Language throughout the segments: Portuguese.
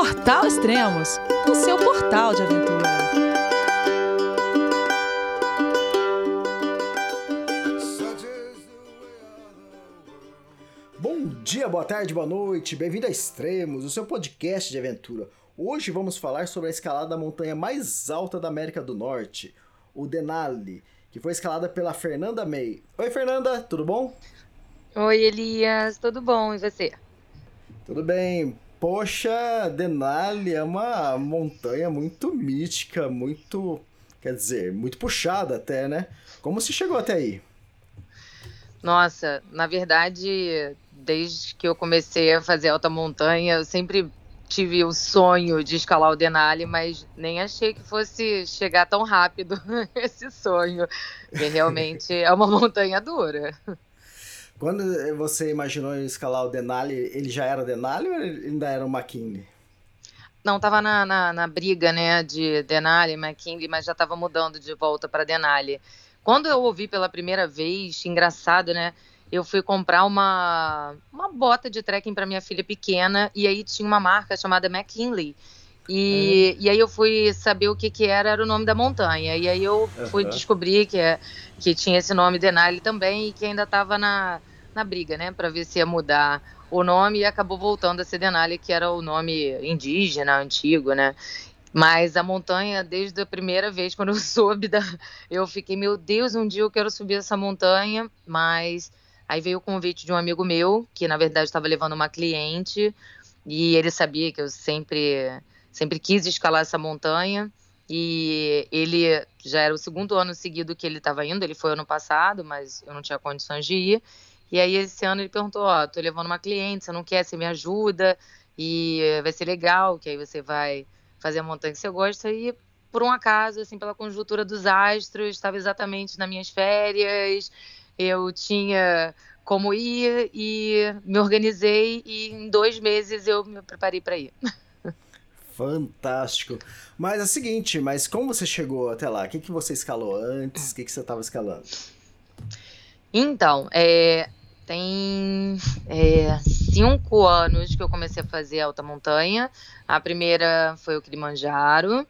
Portal Extremos, o seu portal de aventura. Bom dia, boa tarde, boa noite, bem-vindo a Extremos, o seu podcast de aventura. Hoje vamos falar sobre a escalada da montanha mais alta da América do Norte, o Denali, que foi escalada pela Fernanda May. Oi, Fernanda, tudo bom? Oi, Elias, tudo bom? E você? Tudo bem. Poxa, Denali é uma montanha muito mítica, muito, quer dizer, muito puxada até, né? Como se chegou até aí? Nossa, na verdade, desde que eu comecei a fazer alta montanha, eu sempre tive o sonho de escalar o Denali, mas nem achei que fosse chegar tão rápido esse sonho. Porque realmente é uma montanha dura. Quando você imaginou escalar o Denali, ele já era Denali ou ele ainda era o McKinley? Não, tava na, na, na, briga, né, de Denali, McKinley, mas já tava mudando de volta para Denali. Quando eu ouvi pela primeira vez, engraçado, né, eu fui comprar uma, uma bota de trekking para minha filha pequena e aí tinha uma marca chamada McKinley. E, é. e aí eu fui saber o que que era, era o nome da montanha. E aí eu fui uhum. descobrir que, é, que tinha esse nome Denali também e que ainda estava na, na briga, né, para ver se ia mudar o nome e acabou voltando a ser Denali, que era o nome indígena, antigo, né? Mas a montanha, desde a primeira vez, quando eu soube, da, eu fiquei, meu Deus, um dia eu quero subir essa montanha, mas aí veio o convite de um amigo meu, que na verdade estava levando uma cliente, e ele sabia que eu sempre, sempre quis escalar essa montanha, e ele já era o segundo ano seguido que ele estava indo, ele foi ano passado, mas eu não tinha condições de ir, e aí esse ano ele perguntou, ó, oh, tô levando uma cliente, você não quer, você me ajuda e vai ser legal, que aí você vai fazer a montanha que você gosta e por um acaso, assim, pela conjuntura dos astros, estava exatamente nas minhas férias, eu tinha como ir e me organizei e em dois meses eu me preparei para ir. Fantástico. Mas é o seguinte, mas como você chegou até lá? O que, que você escalou antes? O que, que você estava escalando? Então, é, tem é, cinco anos que eu comecei a fazer alta montanha. A primeira foi o Kilimanjaro.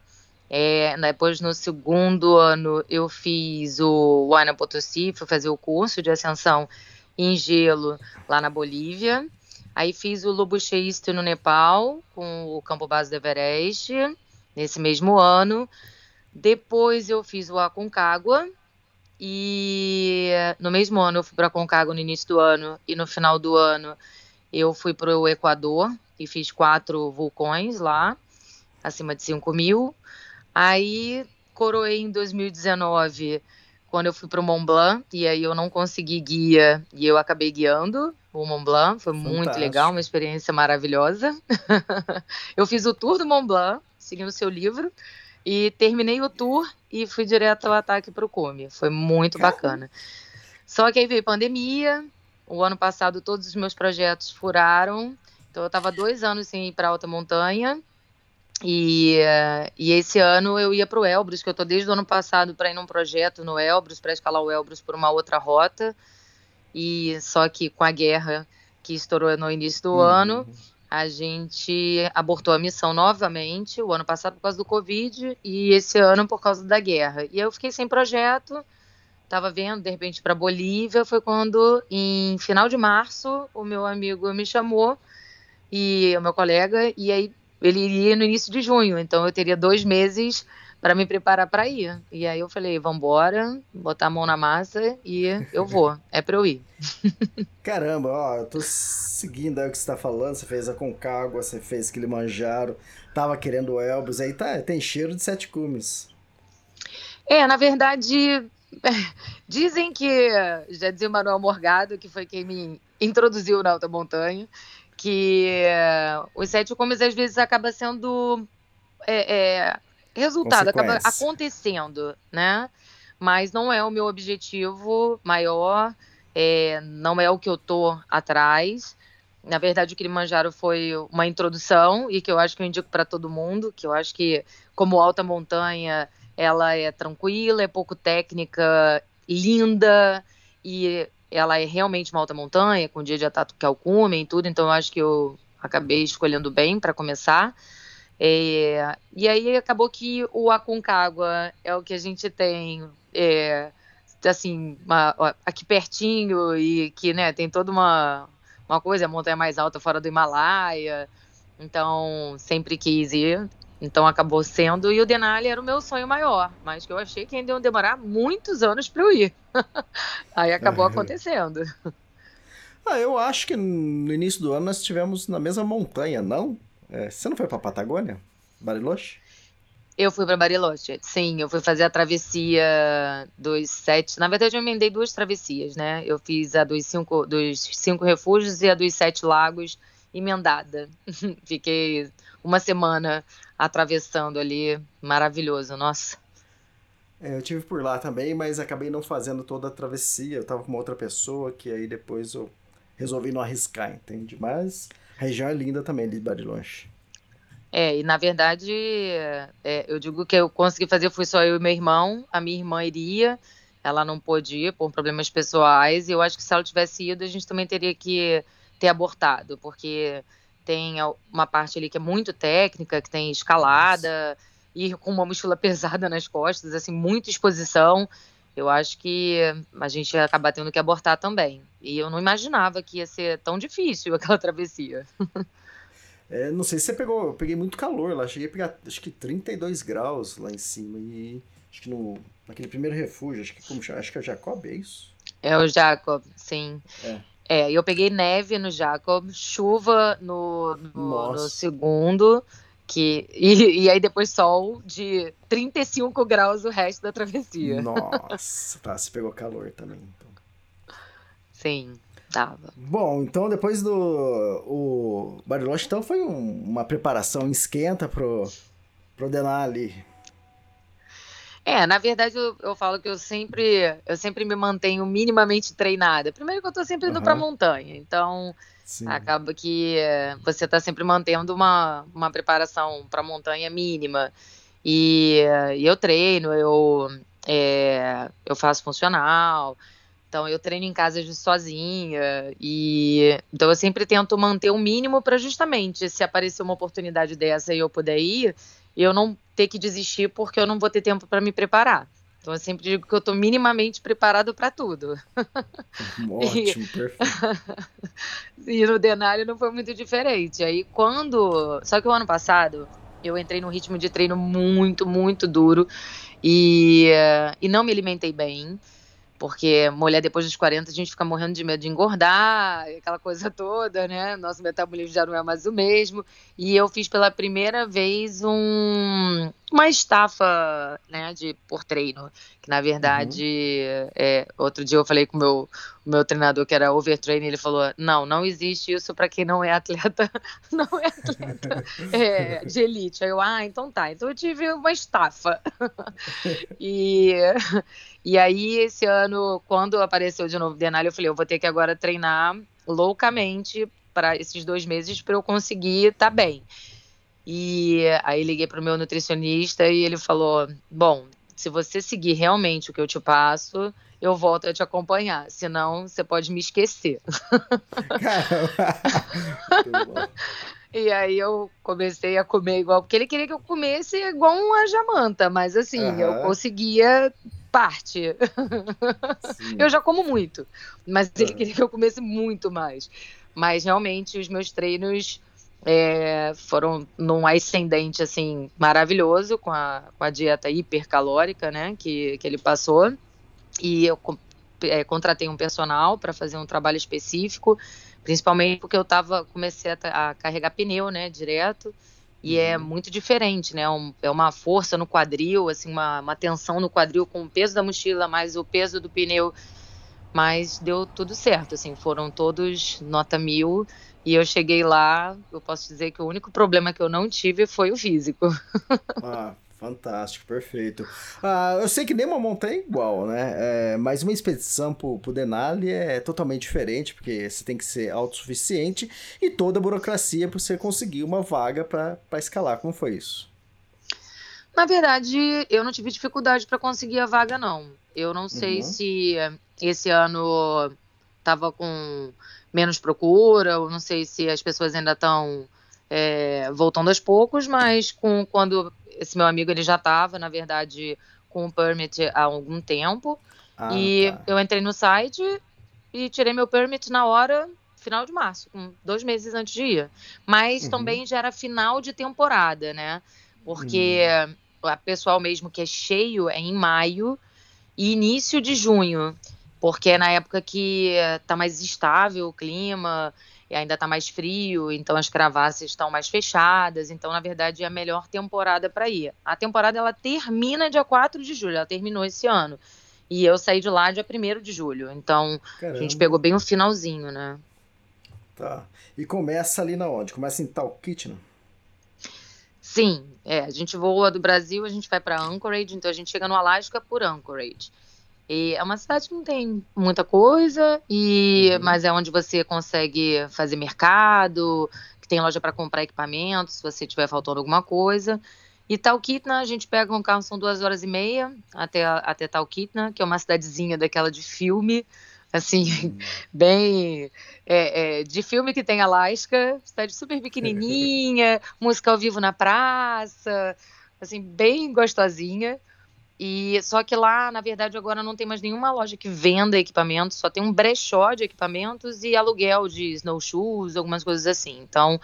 É, depois, no segundo ano, eu fiz o Huayna Potosí, fui fazer o curso de ascensão em gelo lá na Bolívia. Aí fiz o Lobucheíste no Nepal, com o campo base do Everest, nesse mesmo ano. Depois eu fiz o Aconcagua, e no mesmo ano eu fui para Concagua no início do ano e no final do ano eu fui para o Equador e fiz quatro vulcões lá, acima de 5 mil. Aí coroei em 2019 quando eu fui para o Mont Blanc e aí eu não consegui guia e eu acabei guiando o Mont Blanc. Foi Fantástico. muito legal, uma experiência maravilhosa. eu fiz o tour do Mont Blanc, seguindo o seu livro. E terminei o tour e fui direto ao ataque para o cume. Foi muito bacana. Só que aí veio pandemia. O ano passado todos os meus projetos furaram. Então eu estava dois anos sem ir para alta montanha. E, uh, e esse ano eu ia para o Elbrus, que eu estou desde o ano passado para ir num projeto no Elbrus, para escalar o Elbrus por uma outra rota. E só que com a guerra que estourou no início do uhum. ano, a gente abortou a missão novamente, o ano passado por causa do Covid e esse ano por causa da guerra. E eu fiquei sem projeto, estava vendo de repente para Bolívia. Foi quando, em final de março, o meu amigo me chamou e o meu colega, e aí ele iria no início de junho, então eu teria dois meses para me preparar para ir. E aí eu falei, vamos embora, botar a mão na massa e eu vou. É para eu ir. Caramba, ó, eu tô seguindo aí o que você tá falando. Você fez a Concagua, você fez Kilimanjaro, tava querendo o Elbrus, aí tá, tem cheiro de sete cumes. É, na verdade, dizem que, já dizia o Manuel Morgado, que foi quem me introduziu na alta montanha, que uh, os sete cumes às vezes acaba sendo é, é, resultado acaba acontecendo, né? Mas não é o meu objetivo maior, é, não é o que eu tô atrás. Na verdade, o Kilimanjaro foi uma introdução e que eu acho que eu indico para todo mundo, que eu acho que como alta montanha, ela é tranquila, é pouco técnica, linda e ela é realmente uma alta montanha, com dia de ataque que é o cume e tudo, então eu acho que eu acabei escolhendo bem para começar. É, e aí acabou que o Aconcagua é o que a gente tem, é, assim, uma, aqui pertinho e que, né, tem toda uma, uma coisa, a montanha mais alta fora do Himalaia. Então, sempre quis ir. Então acabou sendo, e o Denali era o meu sonho maior, mas que eu achei que ainda iam demorar muitos anos para eu ir. Aí acabou acontecendo. Ah, eu acho que no início do ano nós estivemos na mesma montanha, não? É, você não foi para Patagônia? Bariloche? Eu fui para Bariloche, sim. Eu fui fazer a travessia dos sete. Na verdade, eu emendei duas travessias, né? Eu fiz a dos cinco, dos cinco refúgios e a dos sete lagos emendada. Fiquei uma semana atravessando ali, maravilhoso, nossa. É, eu tive por lá também, mas acabei não fazendo toda a travessia. Eu tava com uma outra pessoa que aí depois eu resolvi não arriscar, entende? Mas região é linda também de Bariloche. É, e na verdade, é, eu digo que eu consegui fazer, fui só eu e meu irmão, a minha irmã iria, ela não pôde ir por problemas pessoais, e eu acho que se ela tivesse ido, a gente também teria que ter abortado, porque tem uma parte ali que é muito técnica, que tem escalada, e com uma mochila pesada nas costas, assim, muita exposição. Eu acho que a gente ia acabar tendo que abortar também. E eu não imaginava que ia ser tão difícil aquela travessia. É, não sei se você pegou, eu peguei muito calor lá, cheguei a pegar acho que 32 graus lá em cima e acho que no, naquele primeiro refúgio, acho que como acho que é o Jacob, é isso? É o Jacob, sim. É. É, eu peguei neve no Jacob, chuva no, no, no segundo, que, e, e, aí depois sol de 35 graus o resto da travessia. Nossa, tá, você pegou calor também. Então. Sim. Tava. Bom, então depois do o Bariloche, então foi um, uma preparação esquenta pro, pro Denali. É, na verdade eu, eu, falo que eu sempre eu sempre me mantenho minimamente treinada. Primeiro que eu tô sempre indo uhum. pra montanha, então Sim. acaba que você tá sempre mantendo uma, uma preparação pra montanha mínima. E, e eu treino, eu, é, eu faço funcional, então eu treino em casa sozinha e então eu sempre tento manter o mínimo para justamente se aparecer uma oportunidade dessa e eu puder ir, eu não ter que desistir porque eu não vou ter tempo para me preparar. Então eu sempre digo que eu estou minimamente preparado para tudo. Ótimo, perfeito. e no Denali não foi muito diferente. Aí quando, só que o ano passado eu entrei num ritmo de treino muito, muito duro e, e não me alimentei bem. Porque mulher depois dos 40 a gente fica morrendo de medo de engordar, aquela coisa toda, né? Nosso metabolismo já não é mais o mesmo. E eu fiz pela primeira vez um, uma estafa, né, de por treino, que na verdade, uhum. é, outro dia eu falei com o meu, o meu treinador que era overtraining, ele falou: "Não, não existe isso para quem não é atleta, não é atleta é, de elite". Aí eu: "Ah, então tá". Então eu tive uma estafa. e e aí, esse ano, quando apareceu de novo o Denali, eu falei, eu vou ter que agora treinar loucamente para esses dois meses para eu conseguir estar tá bem. E aí liguei para o meu nutricionista e ele falou: Bom, se você seguir realmente o que eu te passo, eu volto a te acompanhar. Senão, você pode me esquecer. e aí eu comecei a comer igual, porque ele queria que eu comesse igual uma jamanta, mas assim, uhum. eu conseguia parte. eu já como muito, mas ele queria que eu comesse muito mais. Mas realmente os meus treinos é, foram num ascendente assim maravilhoso com a, com a dieta hipercalórica, né, que, que ele passou. E eu é, contratei um personal para fazer um trabalho específico, principalmente porque eu tava comecei a, a carregar pneu, né, direto. E é uhum. é muito diferente, né? Um, é uma força no quadril, assim, uma, uma tensão no quadril com o peso da mochila, mais o peso do pneu. Mas deu tudo certo, assim, foram todos nota mil. E eu cheguei lá, eu posso dizer que o único problema que eu não tive foi o físico. Ah, Fantástico, perfeito. Ah, eu sei que nenhuma montanha é igual, né? É, mas uma expedição pro, pro Denali é totalmente diferente, porque você tem que ser autossuficiente e toda a burocracia para você conseguir uma vaga para escalar. Como foi isso? Na verdade, eu não tive dificuldade para conseguir a vaga, não. Eu não sei uhum. se esse ano tava com menos procura, ou não sei se as pessoas ainda estão é, voltando aos poucos, mas com, quando esse meu amigo ele já estava, na verdade, com o permit há algum tempo, ah, e tá. eu entrei no site e tirei meu permit na hora, final de março, dois meses antes de ir. Mas uhum. também já era final de temporada, né? Porque uhum. o pessoal mesmo que é cheio é em maio e início de junho porque é na época que está mais estável o clima, e ainda está mais frio, então as cravasses estão mais fechadas, então na verdade é a melhor temporada para ir. A temporada ela termina dia 4 de julho, ela terminou esse ano. E eu saí de lá dia 1 de julho, então Caramba. a gente pegou bem o finalzinho, né? Tá. E começa ali na onde? Começa em Talkeetna? Sim, é, a gente voa do Brasil, a gente vai para Anchorage, então a gente chega no Alasca por Anchorage. E é uma cidade que não tem muita coisa, e uhum. mas é onde você consegue fazer mercado, que tem loja para comprar equipamentos, se você tiver faltando alguma coisa. E Talkeetna, a gente pega um carro, são duas horas e meia até, até Talkeetna, que é uma cidadezinha daquela de filme, assim, uhum. bem é, é, de filme que tem Alasca, cidade super pequenininha, música ao vivo na praça, assim, bem gostosinha. E só que lá, na verdade, agora não tem mais nenhuma loja que venda equipamentos, só tem um brechó de equipamentos e aluguel de snowshoes, algumas coisas assim. Então,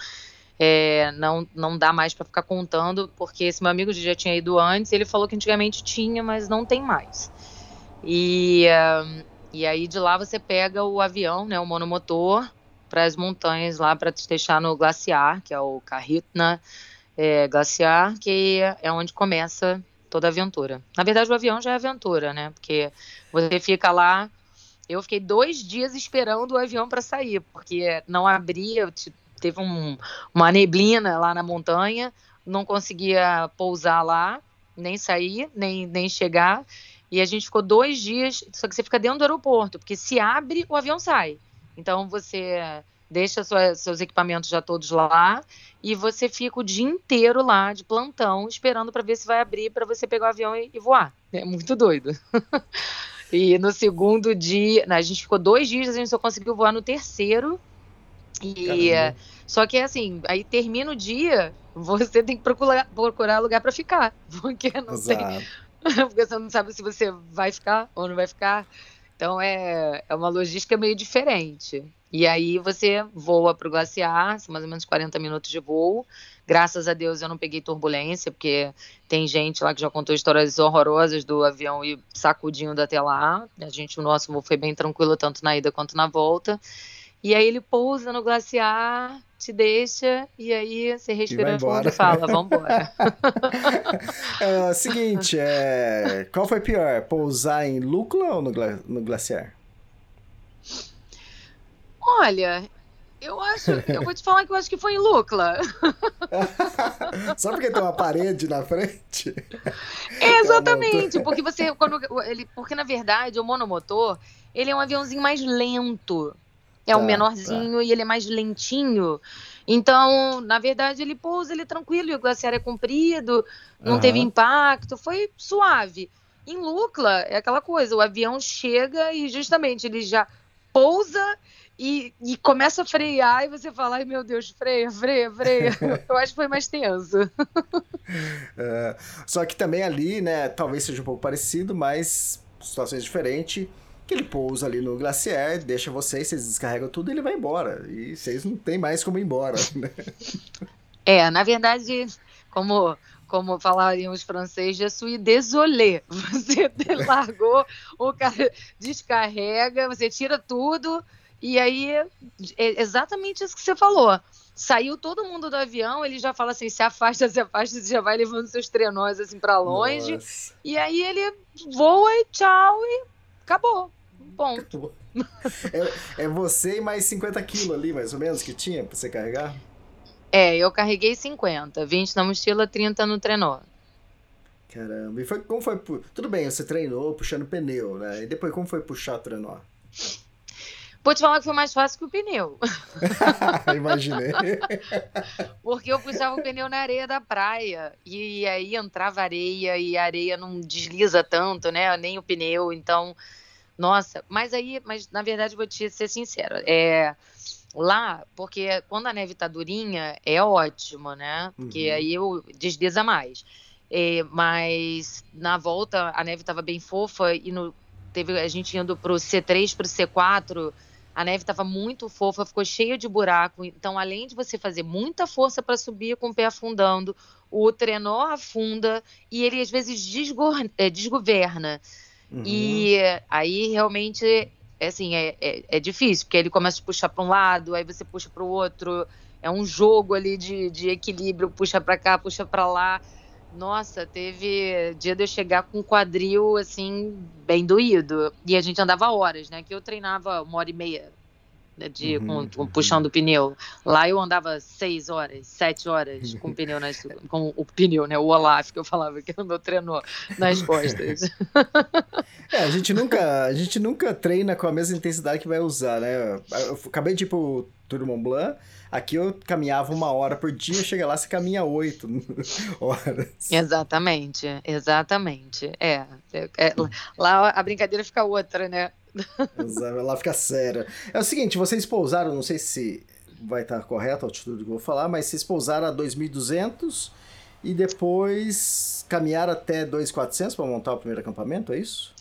é, não, não dá mais para ficar contando, porque esse meu amigo já tinha ido antes, ele falou que antigamente tinha, mas não tem mais. E, uh, e aí de lá você pega o avião, né, o monomotor, para as montanhas lá para te deixar no glaciar, que é o Carritna é, Glaciar, que é onde começa toda aventura. Na verdade, o avião já é aventura, né? Porque você fica lá. Eu fiquei dois dias esperando o avião para sair, porque não abria, teve um, uma neblina lá na montanha, não conseguia pousar lá, nem sair, nem, nem chegar. E a gente ficou dois dias, só que você fica dentro do aeroporto, porque se abre, o avião sai. Então você deixa sua, seus equipamentos já todos lá e você fica o dia inteiro lá de plantão esperando para ver se vai abrir para você pegar o avião e, e, voar. É muito doido. e no segundo dia, a gente ficou dois dias, a gente só conseguiu voar no terceiro. E só que é assim, aí termina o dia, você tem que procurar, procurar lugar para ficar, porque não Exato. tem, porque você não sabe se você vai ficar ou não vai ficar. Então é, é uma logística meio diferente. E aí você voa para o glaciar, são mais ou menos 40 minutos de voo. Graças a Deus eu não peguei turbulência, porque tem gente lá que já contou histórias horrorosas do avião e sacudindo até lá. A gente, o nosso voo foi bem tranquilo, tanto na ida quanto na volta. E aí ele pousa no glaciar, te deixa, e aí você respira fundo e fala, vambora. é, seguinte, é, qual foi pior, pousar em Lukla ou no, gla no glaciar? Olha, eu acho, eu vou te falar que eu acho que foi em Lucla. Só porque tem uma parede na frente? É, exatamente, porque você quando ele, porque na verdade o monomotor, ele é um aviãozinho mais lento. É tá, um menorzinho tá. e ele é mais lentinho. Então, na verdade, ele pousa, ele é tranquilo, e o glaciar é comprido, não uhum. teve impacto, foi suave. Em Lucla, é aquela coisa, o avião chega e justamente ele já pousa e, e, começa a frear e você fala, ai meu Deus, freia, freia, freia. Eu acho que foi mais tenso. É, só que também ali, né, talvez seja um pouco parecido, mas situações diferentes. Que ele pousa ali no glaciar, deixa vocês, vocês descarregam tudo e ele vai embora. E vocês não tem mais como ir embora, né? É, na verdade, como como falariam os franceses, je suis désolé. Você largou, o cara descarrega, você tira tudo, e aí, é exatamente isso que você falou. Saiu todo mundo do avião, ele já fala assim: se afasta, se afasta, você já vai levando seus trenós assim para longe. Nossa. E aí ele voa e tchau, e acabou. Ponto. É, é você e mais 50 quilos ali, mais ou menos, que tinha para você carregar? É, eu carreguei 50, 20 na mochila, 30 no trenó. Caramba, e foi, como foi? Tudo bem, você treinou puxando pneu, né? E depois, como foi puxar o trenó? Vou te falar que foi mais fácil que o pneu. Imaginei. Porque eu puxava o pneu na areia da praia. E aí entrava areia e a areia não desliza tanto, né? Nem o pneu. Então Nossa, mas aí, mas na verdade vou te ser sincera, é lá, porque quando a neve tá durinha, é ótimo, né? Porque uhum. aí eu desliza mais. É, mas na volta a neve estava bem fofa e no, teve a gente indo pro C3 pro C4, a neve estava muito fofa, ficou cheia de buraco. Então, além de você fazer muita força para subir com o pé afundando, o trenó afunda e ele às vezes é, desgoverna. Uhum. E aí realmente é assim, é, é, é, difícil, porque ele começa a puxar para um lado, aí você puxa para o outro. É um jogo ali de, de equilíbrio, puxa para cá, puxa para lá. Nossa, teve dia de eu chegar com o quadril, assim, bem doído. E a gente andava horas, né? Que eu treinava uma hora e meia né, de, uhum, com, uhum. puxando o pneu. Lá eu andava seis horas, sete horas com o pneu nas, com o pneu, né? O Olaf que eu falava que andou treinou nas costas. É, a gente nunca, a gente nunca treina com a mesma intensidade que vai usar, né? Eu acabei de ir pro Tour Mont Blanc, Aqui eu caminhava uma hora por dia, chega lá, você caminha oito horas. Exatamente, exatamente. É, é, é, lá a brincadeira fica outra, né? lá fica séria. É o seguinte, vocês pousaram, não sei se vai estar correto a altitude que eu vou falar, mas vocês pousaram a 2.200 e depois caminharam até 2.400 para montar o primeiro acampamento, é isso?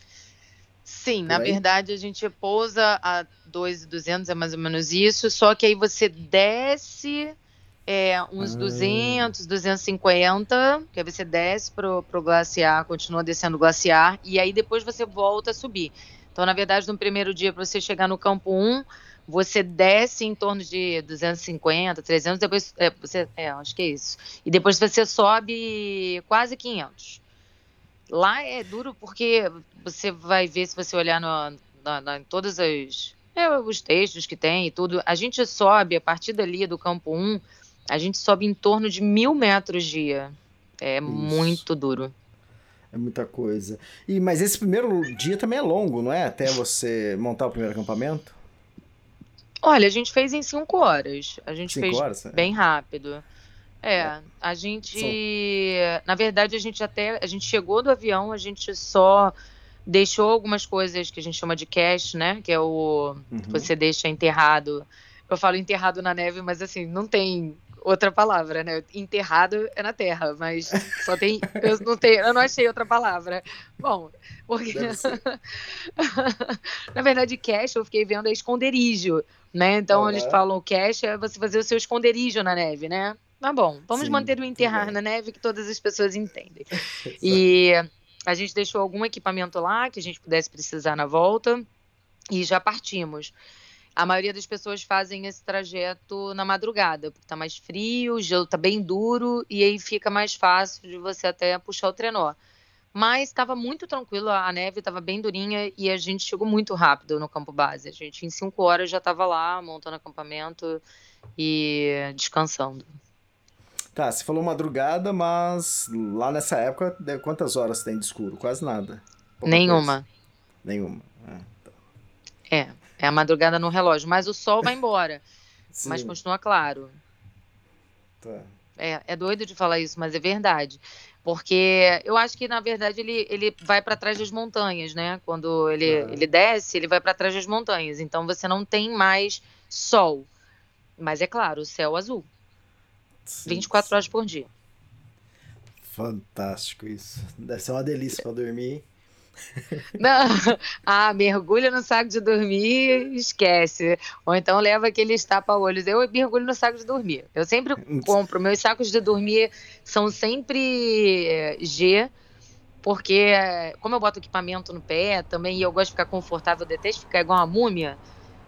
Sim, na verdade a gente pousa a 2,200, é mais ou menos isso, só que aí você desce é, uns ah. 200, 250, que aí você desce pro, pro glaciar, continua descendo o glaciar, e aí depois você volta a subir. Então, na verdade, no primeiro dia, para você chegar no campo 1, você desce em torno de 250, 300, depois é, você, é, acho que é isso. E depois você sobe quase 500. Lá é duro porque você vai ver, se você olhar no, na, na, em todos os, é, os textos que tem e tudo, a gente sobe, a partir dali do campo 1, a gente sobe em torno de mil metros dia. É Isso. muito duro. É muita coisa. E Mas esse primeiro dia também é longo, não é? Até você montar o primeiro acampamento? Olha, a gente fez em cinco horas. A gente cinco fez horas, é. bem rápido. É, a gente, São... na verdade, a gente até, a gente chegou do avião, a gente só deixou algumas coisas que a gente chama de cash, né? Que é o uhum. você deixa enterrado. Eu falo enterrado na neve, mas assim, não tem outra palavra, né? Enterrado é na terra, mas só tem. Eu não, tenho, eu não achei outra palavra. Bom, porque. na verdade, cash eu fiquei vendo é esconderijo, né? Então uhum. eles falam cash é você fazer o seu esconderijo na neve, né? Tá bom, vamos Sim, manter o enterrar na neve que todas as pessoas entendem. e a gente deixou algum equipamento lá que a gente pudesse precisar na volta e já partimos. A maioria das pessoas fazem esse trajeto na madrugada, porque tá mais frio, o gelo tá bem duro e aí fica mais fácil de você até puxar o trenó. Mas estava muito tranquilo, a neve estava bem durinha e a gente chegou muito rápido no campo base. A gente em cinco horas já estava lá montando acampamento e descansando. Tá, você falou madrugada, mas lá nessa época, quantas horas tem de escuro? Quase nada. Pouca Nenhuma. Coisa. Nenhuma. É, tá. é, é a madrugada no relógio. Mas o sol vai embora. mas continua claro. Tá. É, é doido de falar isso, mas é verdade. Porque eu acho que, na verdade, ele, ele vai para trás das montanhas, né? Quando ele, ele desce, ele vai para trás das montanhas. Então você não tem mais sol. Mas é claro, o céu azul. 24 horas por dia. Fantástico isso. Deve ser uma delícia para dormir. Não. Ah, mergulha no saco de dormir, esquece. Ou então leva aqueles tapa-olhos. Eu mergulho no saco de dormir. Eu sempre compro. Meus sacos de dormir são sempre eh, G, porque como eu boto equipamento no pé também e eu gosto de ficar confortável, eu detesto ficar igual uma múmia,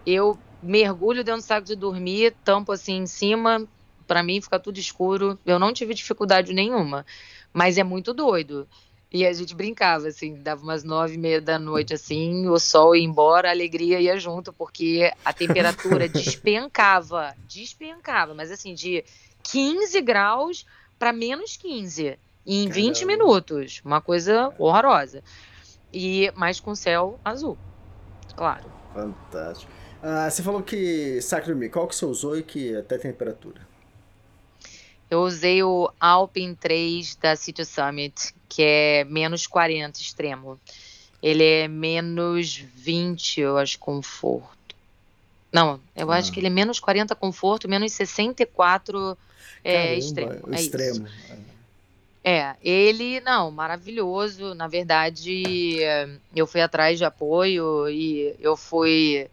eu mergulho dentro do saco de dormir, tampo assim em cima, para mim fica tudo escuro. Eu não tive dificuldade nenhuma, mas é muito doido. E a gente brincava, assim, dava umas nove e meia da noite, assim, o sol ia embora, a alegria ia junto, porque a temperatura despencava, despencava, mas assim, de 15 graus para menos 15 em Caramba. 20 minutos, uma coisa horrorosa. E mais com céu azul, claro. Fantástico. Ah, você falou que Sacro qual que você usou e que até temperatura? Eu usei o Alpine 3 da City Summit, que é menos 40 extremo. ele é menos 20, eu acho, conforto. Não, eu ah. acho que ele é menos 40 conforto, menos 64 é, extremo. É extremo. Isso. É, ele, não, maravilhoso. Na verdade, eu fui atrás de apoio e eu fui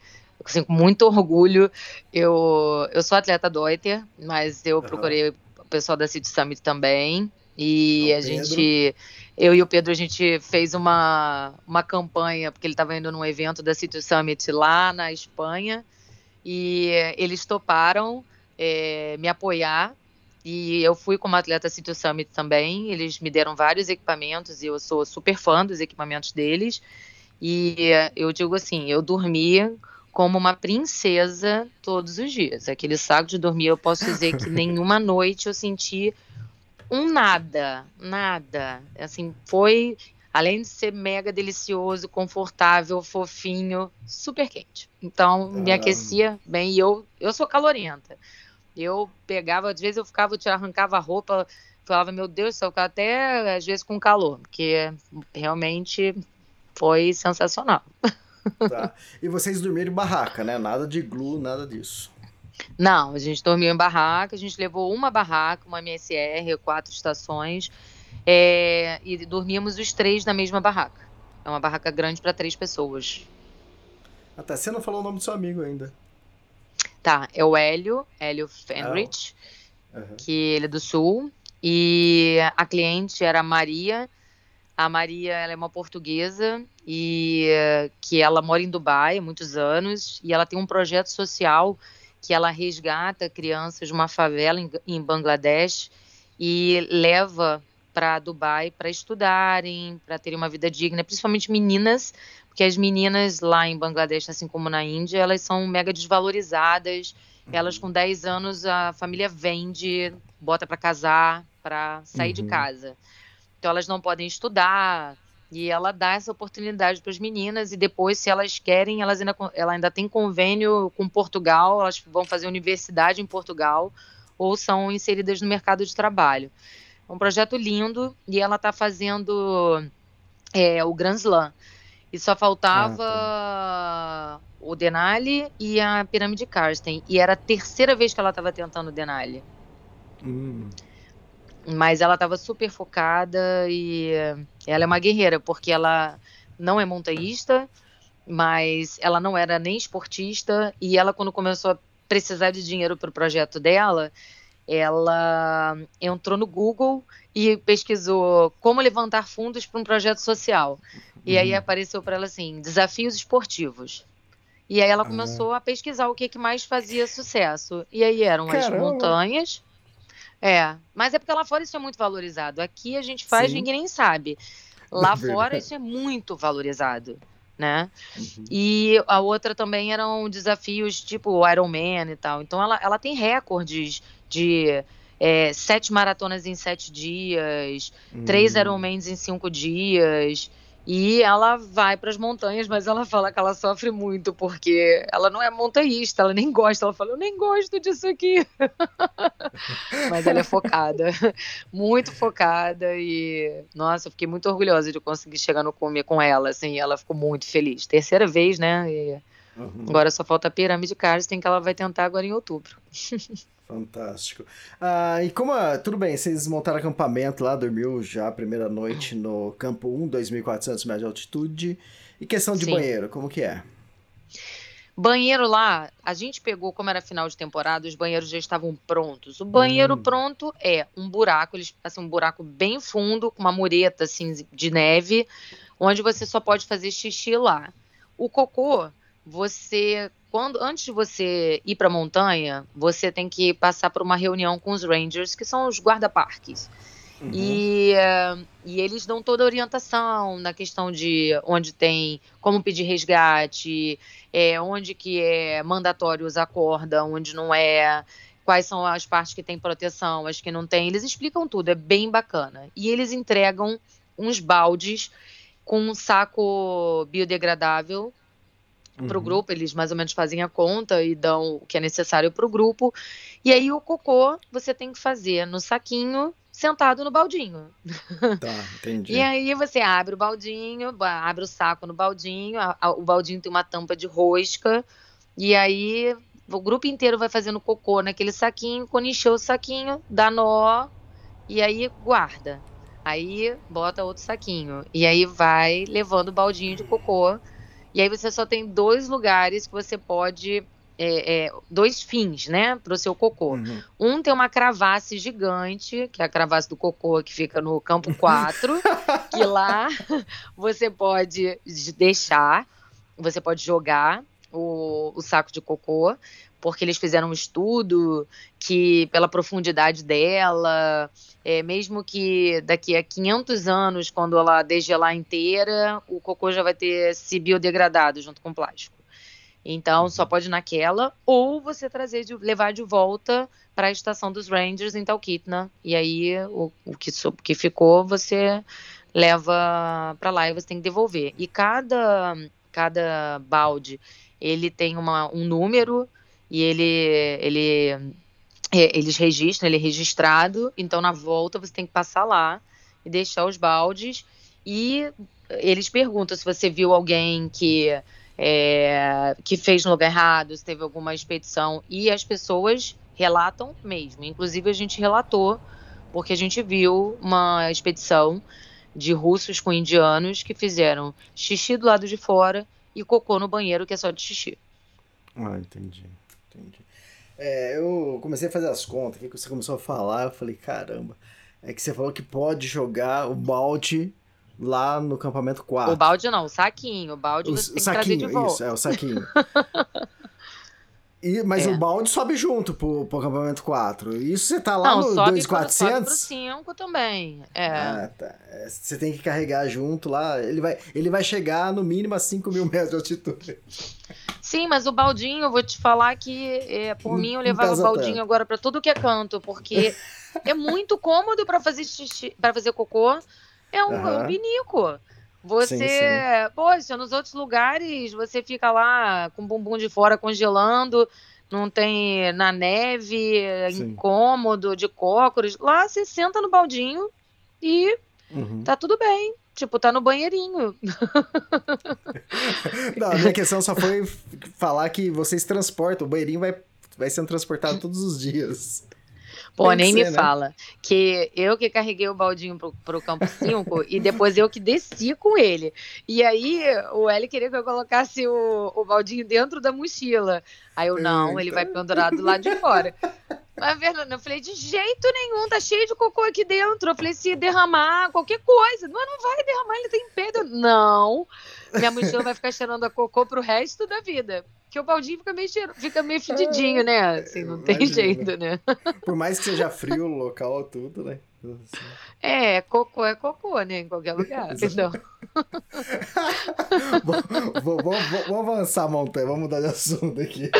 assim, com muito orgulho. Eu, eu sou atleta do Oiter, mas eu uhum. O pessoal da City Summit também. E a gente, eu e o Pedro, a gente fez uma, uma campanha, porque ele estava indo num evento da City Summit lá na Espanha, e eles toparam é, me apoiar. E eu fui como atleta City Summit também. Eles me deram vários equipamentos e eu sou super fã dos equipamentos deles. E eu digo assim, eu dormia como uma princesa todos os dias. Aquele saco de dormir, eu posso dizer que nenhuma noite eu senti um nada, nada. Assim, foi além de ser mega delicioso, confortável, fofinho, super quente. Então, me aquecia bem e eu eu sou calorenta. Eu pegava, às vezes eu ficava, eu arrancava a roupa, falava, meu Deus do céu, até às vezes com calor, porque realmente foi sensacional. Tá. E vocês dormiram em barraca, né? Nada de glue, nada disso. Não, a gente dormiu em barraca, a gente levou uma barraca, uma MSR, quatro estações, é, e dormíamos os três na mesma barraca. É uma barraca grande para três pessoas. Até você não falou o nome do seu amigo ainda. Tá, é o Hélio, Hélio Fenrich, uhum. que ele é do Sul, e a cliente era a Maria. A Maria, ela é uma portuguesa e que ela mora em Dubai há muitos anos e ela tem um projeto social que ela resgata crianças de uma favela em, em Bangladesh e leva para Dubai para estudarem, para terem uma vida digna, principalmente meninas, porque as meninas lá em Bangladesh, assim como na Índia, elas são mega desvalorizadas. Elas com 10 anos a família vende, bota para casar, para sair uhum. de casa. Então elas não podem estudar, e ela dá essa oportunidade para as meninas e depois, se elas querem, elas ainda, ela ainda tem convênio com Portugal, elas vão fazer universidade em Portugal ou são inseridas no mercado de trabalho. É um projeto lindo e ela está fazendo é, o Grand Slam. E só faltava ah, tá. o Denali e a Pirâmide Karsten. E era a terceira vez que ela estava tentando o Denali. Hum. Mas ela estava super focada e ela é uma guerreira, porque ela não é montanhista, mas ela não era nem esportista. E ela, quando começou a precisar de dinheiro para o projeto dela, ela entrou no Google e pesquisou como levantar fundos para um projeto social. E aí uhum. apareceu para ela assim, desafios esportivos. E aí ela ah. começou a pesquisar o que, que mais fazia sucesso. E aí eram Caramba. as montanhas, é, mas é porque lá fora isso é muito valorizado. Aqui a gente faz, Sim. ninguém nem sabe. Lá é fora isso é muito valorizado, né? Uhum. E a outra também eram desafios tipo Ironman e tal. Então ela, ela tem recordes de é, sete maratonas em sete dias, uhum. três hum. Ironmans em cinco dias. E ela vai para as montanhas, mas ela fala que ela sofre muito, porque ela não é montanhista, ela nem gosta. Ela fala, eu nem gosto disso aqui. mas ela é focada, muito focada. E, nossa, eu fiquei muito orgulhosa de conseguir chegar no cume com ela, assim. Ela ficou muito feliz. Terceira vez, né? E uhum. Agora só falta a pirâmide Karsten, que ela vai tentar agora em outubro. Fantástico. Ah, e como. A, tudo bem, vocês montaram acampamento lá, dormiu já a primeira noite no campo 1, 2.400 metros de altitude. E questão de Sim. banheiro, como que é? Banheiro lá, a gente pegou, como era final de temporada, os banheiros já estavam prontos. O banheiro hum. pronto é um buraco, eles assim, um buraco bem fundo, com uma mureta assim de neve, onde você só pode fazer xixi lá. O cocô, você quando antes de você ir para a montanha, você tem que passar por uma reunião com os rangers, que são os guarda-parques. Uhum. E, uh, e eles dão toda a orientação na questão de onde tem como pedir resgate, é, onde que é mandatório usar corda, onde não é, quais são as partes que tem proteção, as que não tem. Eles explicam tudo, é bem bacana. E eles entregam uns baldes com um saco biodegradável para o grupo, eles mais ou menos fazem a conta e dão o que é necessário para o grupo. E aí o cocô você tem que fazer no saquinho, sentado no baldinho. Tá, entendi. e aí você abre o baldinho, abre o saco no baldinho, a, a, o baldinho tem uma tampa de rosca, e aí o grupo inteiro vai fazendo cocô naquele saquinho, quando encheu o saquinho, dá nó, e aí guarda. Aí bota outro saquinho. E aí vai levando o baldinho de cocô e aí você só tem dois lugares que você pode. É, é, dois fins, né, para o seu cocô. Uhum. Um tem uma cravasse gigante, que é a cravasse do cocô, que fica no campo 4, que lá você pode deixar, você pode jogar o, o saco de cocô, porque eles fizeram um estudo que, pela profundidade dela, é, mesmo que daqui a 500 anos, quando ela degelar inteira, o cocô já vai ter se biodegradado junto com o plástico. Então, só uhum. pode ir naquela, ou você trazer de, levar de volta para a estação dos Rangers em Talkeetna. E aí, o, o que, o que ficou, você leva para lá e você tem que devolver. E cada, cada balde, ele tem uma, um número e ele, ele é, eles registram, ele é registrado, então na volta você tem que passar lá e deixar os baldes e eles perguntam se você viu alguém que é, que fez no lugar errado, se teve alguma expedição e as pessoas relatam mesmo. Inclusive a gente relatou porque a gente viu uma expedição de russos com indianos que fizeram xixi do lado de fora e cocô no banheiro que é só de xixi. Ah, entendi, entendi. É, eu comecei a fazer as contas, que você começou a falar, eu falei, caramba, é que você falou que pode jogar o balde lá no campamento 4. O balde não, o saquinho, o balde o, você tem saquinho, que trazer de volta. Isso, é, o saquinho. E, mas é. o balde sobe junto pro, pro acampamento 4. Isso você tá lá Não, no sobe 2400? Sobe pro 5 também. É. Ah, tá. É, você tem que carregar junto lá. Ele vai, ele vai chegar no mínimo a 5 mil metros de altitude. Sim, mas o baldinho, eu vou te falar que é, por mim eu levava o baldinho agora para tudo que é canto, porque é muito cômodo para fazer xixi, para fazer cocô. É um, uhum. é um pinico. Você, sim, sim. poxa, nos outros lugares você fica lá com o bumbum de fora congelando, não tem na neve, sim. incômodo, de cócoras. Lá você senta no baldinho e uhum. tá tudo bem. Tipo, tá no banheirinho. Não, a minha questão só foi falar que vocês transportam, o banheirinho vai, vai sendo transportado todos os dias. Pô, nem ser, me né? fala. Que eu que carreguei o baldinho pro, pro campo 5 e depois eu que desci com ele. E aí o L queria que eu colocasse o, o baldinho dentro da mochila. Aí eu, não, Eita. ele vai pendurado lá de fora. Mas, Fernanda, eu falei, de jeito nenhum, tá cheio de cocô aqui dentro. Eu falei, se derramar qualquer coisa. Não, não vai derramar, ele tem pedra. Não, minha mochila vai ficar cheirando a cocô pro resto da vida. Porque o baldinho fica meio, cheiro, fica meio fedidinho, né? Assim, não Imagina. tem jeito, né? Por mais que seja frio o local, tudo, né? É, cocô é cocô, né? Em qualquer lugar. Então. vamos, avançar a montanha, vamos mudar de assunto aqui.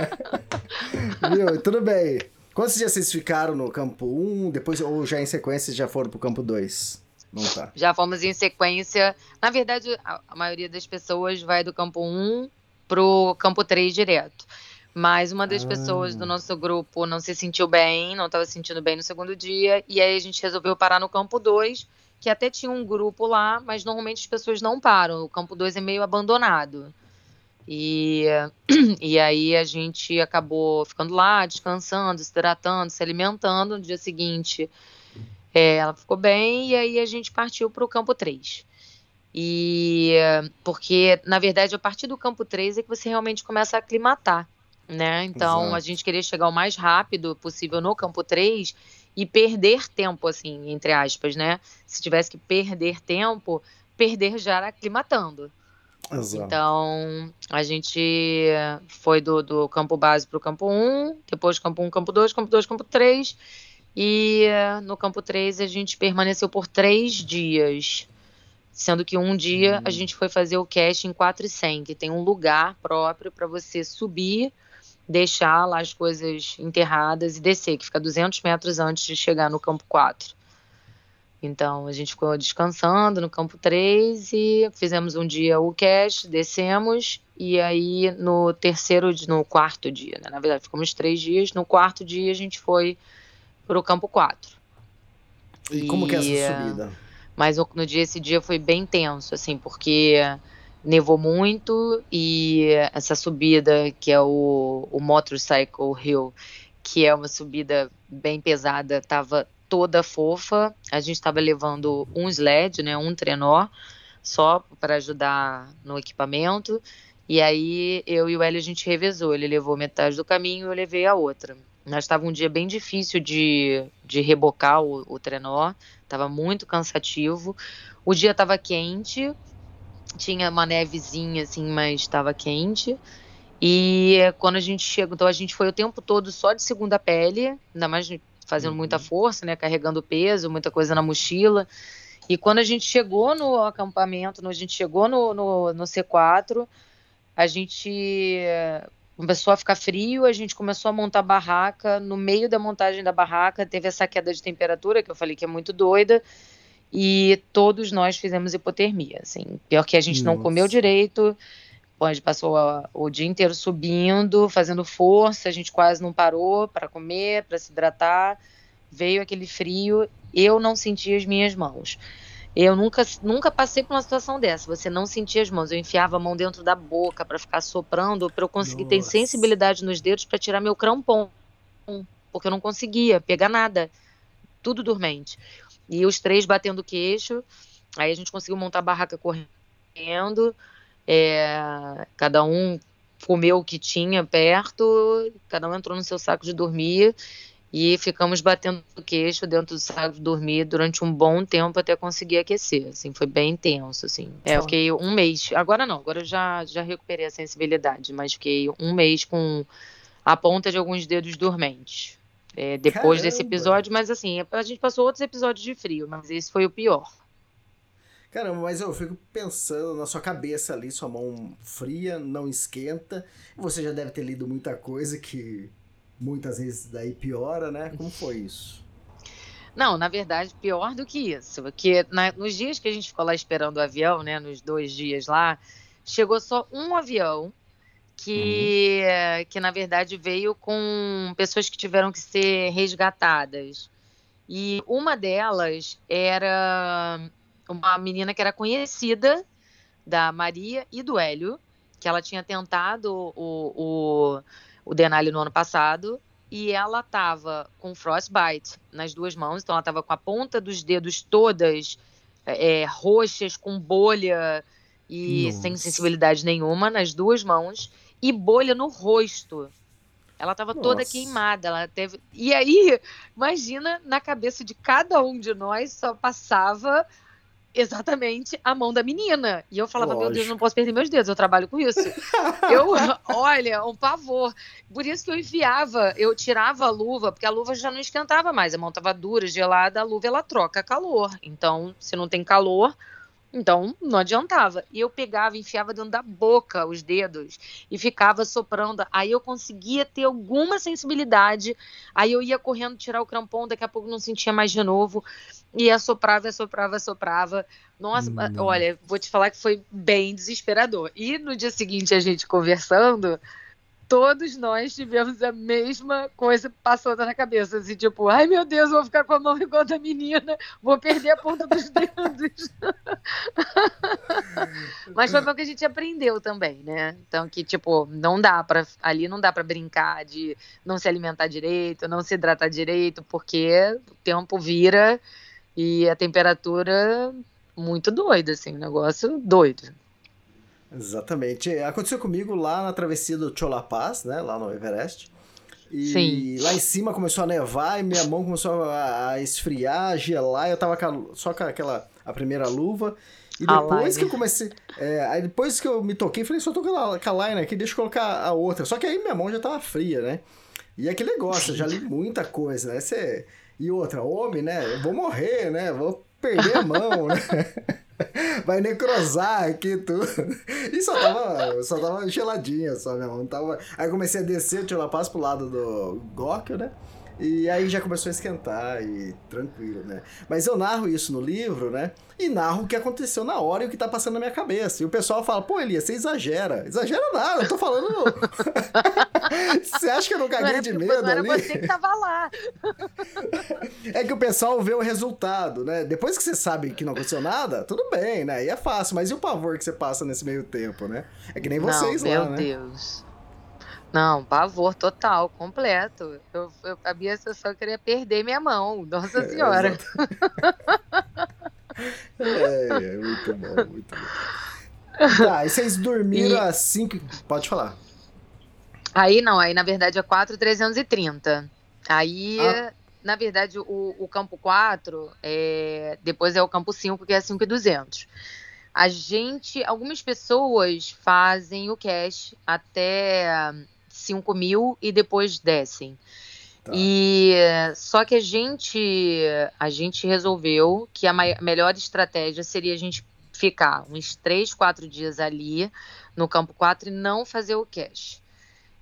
Viu? Tudo bem. Quantos dias vocês ficaram no campo 1? Depois, ou já em sequência já foram pro campo 2? Não tá. Já fomos em sequência. Na verdade, a, a maioria das pessoas vai do campo 1 pro campo 3 direto. Mas uma das ah. pessoas do nosso grupo não se sentiu bem, não estava se sentindo bem no segundo dia, e aí a gente resolveu parar no campo 2, que até tinha um grupo lá, mas normalmente as pessoas não param. O campo 2 é meio abandonado. E, e aí a gente acabou ficando lá, descansando, se hidratando, se alimentando. No dia seguinte, é, ela ficou bem, e aí a gente partiu para o campo 3. E porque, na verdade, a partir do campo 3 é que você realmente começa a aclimatar né? Então Exato. a gente queria chegar o mais rápido possível no campo 3 e perder tempo, assim, entre aspas, né? Se tivesse que perder tempo, perder já aclimatando. Exato. Então, a gente foi do, do campo base para o campo 1, depois campo 1, campo 2, campo 2, campo 3. E no campo 3 a gente permaneceu por três dias. Sendo que um dia a hum. gente foi fazer o cast em 400, que tem um lugar próprio para você subir deixar lá as coisas enterradas e descer, que fica 200 metros antes de chegar no campo 4. Então a gente ficou descansando no campo 3 e fizemos um dia o cash, descemos e aí no terceiro, no quarto dia, né? na verdade ficamos três dias, no quarto dia a gente foi para o campo 4. E, e como que é essa subida? Mas no dia esse dia foi bem tenso, assim, porque nevou muito e essa subida que é o, o Motorcycle Hill, que é uma subida bem pesada, estava toda fofa. A gente estava levando um sled, né, um trenó, só para ajudar no equipamento. E aí eu e o Hélio a gente revezou. Ele levou metade do caminho e eu levei a outra. Mas estava um dia bem difícil de, de rebocar o, o trenó, estava muito cansativo. O dia estava quente, tinha uma nevezinha assim, mas estava quente. E quando a gente chegou, então a gente foi o tempo todo só de segunda pele, ainda mais fazendo uhum. muita força, né, carregando peso, muita coisa na mochila. E quando a gente chegou no acampamento, a gente chegou no, no, no C4, a gente começou a ficar frio, a gente começou a montar barraca. No meio da montagem da barraca, teve essa queda de temperatura, que eu falei que é muito doida, e todos nós fizemos hipotermia. Assim, pior que a gente Nossa. não comeu direito, a gente passou a, o dia inteiro subindo, fazendo força, a gente quase não parou para comer, para se hidratar. Veio aquele frio, eu não senti as minhas mãos. Eu nunca, nunca passei por uma situação dessa. Você não sentia as mãos. Eu enfiava a mão dentro da boca para ficar soprando, para eu conseguir Nossa. ter sensibilidade nos dedos para tirar meu crampon. Porque eu não conseguia pegar nada. Tudo dormente. E os três batendo queixo. Aí a gente conseguiu montar a barraca correndo. É, cada um comeu o que tinha perto, cada um entrou no seu saco de dormir e ficamos batendo o queixo dentro do saco de dormir durante um bom tempo até conseguir aquecer, assim, foi bem intenso, assim. É, eu fiquei um mês, agora não, agora já, já recuperei a sensibilidade, mas fiquei um mês com a ponta de alguns dedos dormentes. É, depois Caramba. desse episódio, mas assim, a gente passou outros episódios de frio, mas esse foi o pior. Caramba, mas eu fico pensando na sua cabeça ali, sua mão fria, não esquenta. Você já deve ter lido muita coisa que muitas vezes daí piora, né? Como foi isso? Não, na verdade, pior do que isso. Porque na, nos dias que a gente ficou lá esperando o avião, né? Nos dois dias lá, chegou só um avião que, uhum. que na verdade veio com pessoas que tiveram que ser resgatadas. E uma delas era uma menina que era conhecida da Maria e do Hélio, que ela tinha tentado o, o o Denali no ano passado e ela tava com frostbite nas duas mãos, então ela tava com a ponta dos dedos todas é, é roxas, com bolha e Nossa. sem sensibilidade nenhuma nas duas mãos e bolha no rosto. Ela tava Nossa. toda queimada, ela teve. E aí, imagina na cabeça de cada um de nós só passava exatamente a mão da menina. E eu falava, Lógico. meu Deus, não posso perder meus dedos, eu trabalho com isso. eu, olha, um pavor. Por isso que eu enfiava, eu tirava a luva, porque a luva já não esquentava mais, a mão estava dura, gelada, a luva ela troca calor. Então, se não tem calor, então não adiantava. E eu pegava, enfiava dentro da boca os dedos e ficava soprando. Aí eu conseguia ter alguma sensibilidade. Aí eu ia correndo tirar o crampon, daqui a pouco não sentia mais de novo. E assoprava, assoprava, assoprava. Nossa, hum. olha, vou te falar que foi bem desesperador. E no dia seguinte a gente conversando, todos nós tivemos a mesma coisa passando na cabeça, assim, tipo, ai meu Deus, vou ficar com a mão igual da menina, vou perder a ponta dos dedos. Mas foi o que a gente aprendeu também, né? Então que tipo, não dá para ali não dá para brincar de não se alimentar direito, não se hidratar direito, porque o tempo vira e a temperatura muito doida assim, negócio doido. Exatamente. Aconteceu comigo lá na travessia do Cholapaz, né? Lá no Everest. E Sim. lá em cima começou a nevar e minha mão começou a, a esfriar, a gelar. Eu tava só com aquela a primeira luva. E depois que eu comecei. É, aí depois que eu me toquei, falei, só tô com a, com a line aqui, deixa eu colocar a outra. Só que aí minha mão já tava fria, né? E aquele negócio, eu já li muita coisa, né? Você... E outra, homem, né? Eu vou morrer, né? Vou perder a mão, né? Vai necrosar aqui tudo. E só tava, só tava geladinha, só, minha mão. Tava... Aí comecei a descer, eu la paz pro lado do Góquio, né? E aí já começou a esquentar e tranquilo, né? Mas eu narro isso no livro, né? E narro o que aconteceu na hora e o que tá passando na minha cabeça. E o pessoal fala, pô, Elias, você exagera. Exagera nada, eu tô falando. você acha que eu não caguei de medo não era ali? você que tava lá. é que o pessoal vê o resultado, né? Depois que você sabe que não aconteceu nada, tudo bem, né? E é fácil. Mas e o pavor que você passa nesse meio tempo, né? É que nem vocês não, lá, meu né? Meu Deus. Não, pavor total, completo. Eu, eu, a minha só queria perder minha mão, Nossa é, Senhora. É, é, muito bom, muito bom. Tá, e vocês dormiram e... assim que. Pode falar. Aí não, aí na verdade é 4,330. Aí, ah. na verdade, o, o campo 4, é, depois é o campo 5, que é 5,200. A gente, algumas pessoas fazem o cash até 5 mil e depois descem. Tá. E só que a gente a gente resolveu que a melhor estratégia seria a gente ficar uns 3, 4 dias ali no campo 4 e não fazer o cash.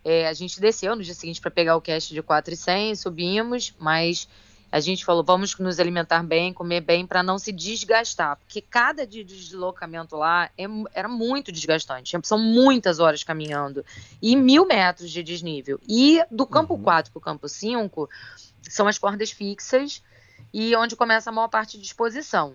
É, a gente desceu no dia seguinte para pegar o cash de 4,100, subimos, mas a gente falou, vamos nos alimentar bem, comer bem, para não se desgastar. Porque cada dia de deslocamento lá é, era muito desgastante. São muitas horas caminhando. E mil metros de desnível. E do campo uhum. 4 para o campo 5 são as cordas fixas e onde começa a maior parte de exposição.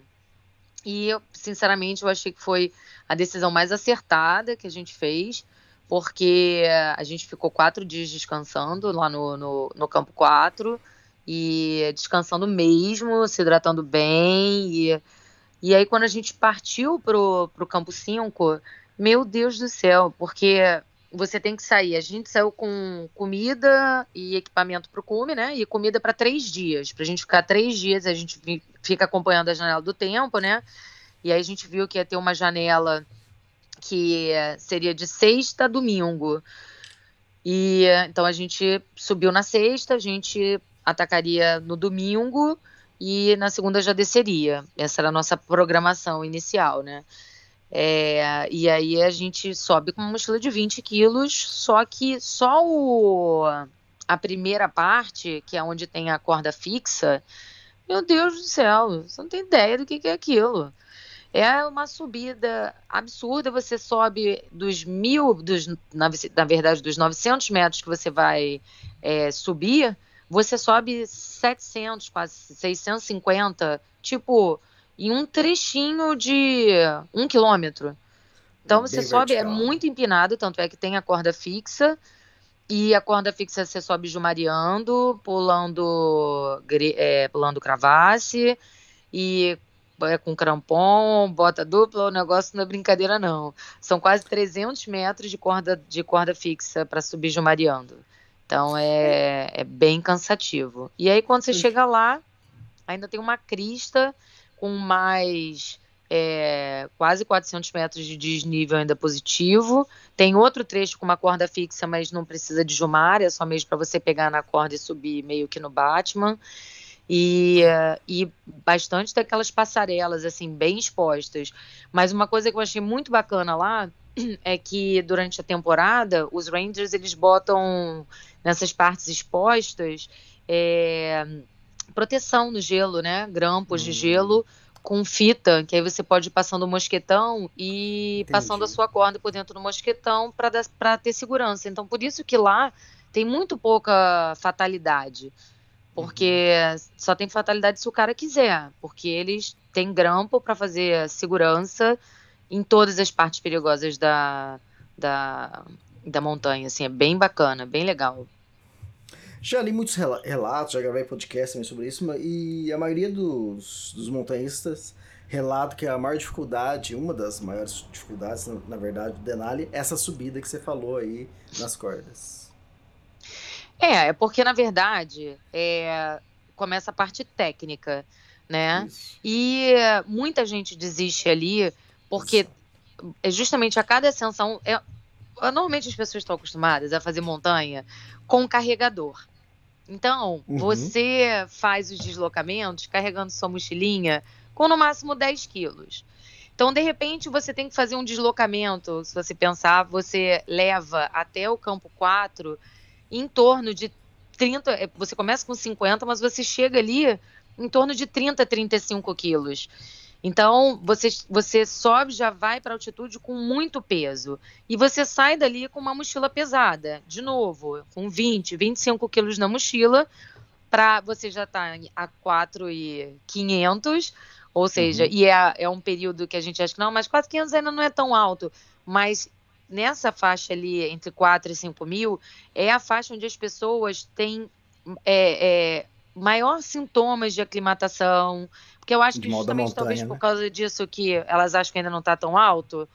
E eu, sinceramente, eu achei que foi a decisão mais acertada que a gente fez, porque a gente ficou quatro dias descansando lá no, no, no campo 4 e descansando mesmo, se hidratando bem. E, e aí, quando a gente partiu pro, pro campo 5, meu Deus do céu, porque você tem que sair. A gente saiu com comida e equipamento para o cume, né? E comida para três dias. Para a gente ficar três dias, a gente fica acompanhando a janela do tempo, né? E aí a gente viu que ia ter uma janela que seria de sexta a domingo. E então a gente subiu na sexta, a gente atacaria no domingo e na segunda já desceria. Essa era a nossa programação inicial, né? É, e aí a gente sobe com uma mochila de 20 quilos, só que só o, a primeira parte, que é onde tem a corda fixa, meu Deus do céu, você não tem ideia do que, que é aquilo. É uma subida absurda, você sobe dos mil, dos, na, na verdade, dos 900 metros que você vai é, subir, você sobe 700, quase 650, tipo, em um trechinho de um quilômetro. Então você Bem sobe, é vertical. é muito empinado, tanto é que tem a corda fixa, e a corda fixa você sobe jumariando, pulando, é, pulando cravasse, e é com crampon, bota dupla, o negócio não é brincadeira não. São quase 300 metros de corda, de corda fixa para subir jumariando. Então é, é bem cansativo. E aí quando você chega lá, ainda tem uma crista com mais é, quase 400 metros de desnível ainda positivo. Tem outro trecho com uma corda fixa, mas não precisa de jumar, é só mesmo para você pegar na corda e subir meio que no Batman. E, e bastante daquelas passarelas, assim, bem expostas. Mas uma coisa que eu achei muito bacana lá é que durante a temporada os Rangers eles botam nessas partes expostas é, proteção no gelo, né? Grampos de gelo com fita, que aí você pode ir passando o mosquetão e Entendi. passando a sua corda por dentro do mosquetão para ter segurança. Então, por isso que lá tem muito pouca fatalidade. Porque uhum. só tem fatalidade se o cara quiser. Porque eles têm grampo para fazer segurança em todas as partes perigosas da, da, da montanha. Assim, é bem bacana, bem legal. Já li muitos relatos, já gravei podcast também sobre isso, e a maioria dos, dos montanhistas relata que a maior dificuldade, uma das maiores dificuldades, na, na verdade, do Denali, é essa subida que você falou aí nas cordas. É, é porque, na verdade, é, começa a parte técnica, né? Isso. E muita gente desiste ali porque é justamente a cada ascensão. É, normalmente as pessoas estão acostumadas a fazer montanha com carregador. Então, uhum. você faz os deslocamentos carregando sua mochilinha com no máximo 10 quilos. Então, de repente, você tem que fazer um deslocamento. Se você pensar, você leva até o campo 4 em torno de 30, é, você começa com 50, mas você chega ali em torno de 30, 35 quilos. Então, você, você sobe, já vai para altitude com muito peso. E você sai dali com uma mochila pesada, de novo, com 20, 25 quilos na mochila, para você já estar tá a 4,500, ou seja, uhum. e é, é um período que a gente acha que não, mas 4,500 ainda não é tão alto. Mas nessa faixa ali, entre 4 e 5 mil, é a faixa onde as pessoas têm é, é, maior sintomas de aclimatação, porque eu acho que justamente montanha, talvez né? por causa disso que elas acham que ainda não está tão alto,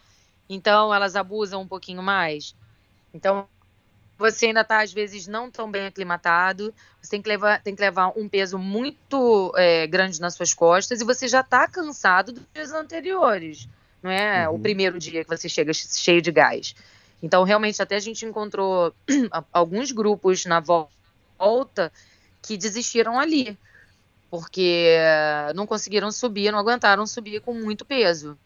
então elas abusam um pouquinho mais. Então você ainda está às vezes não tão bem aclimatado, você tem que levar, tem que levar um peso muito é, grande nas suas costas e você já está cansado dos dias anteriores, não é uhum. o primeiro dia que você chega cheio de gás. Então realmente até a gente encontrou alguns grupos na volta que desistiram ali porque não conseguiram subir, não aguentaram subir com muito peso.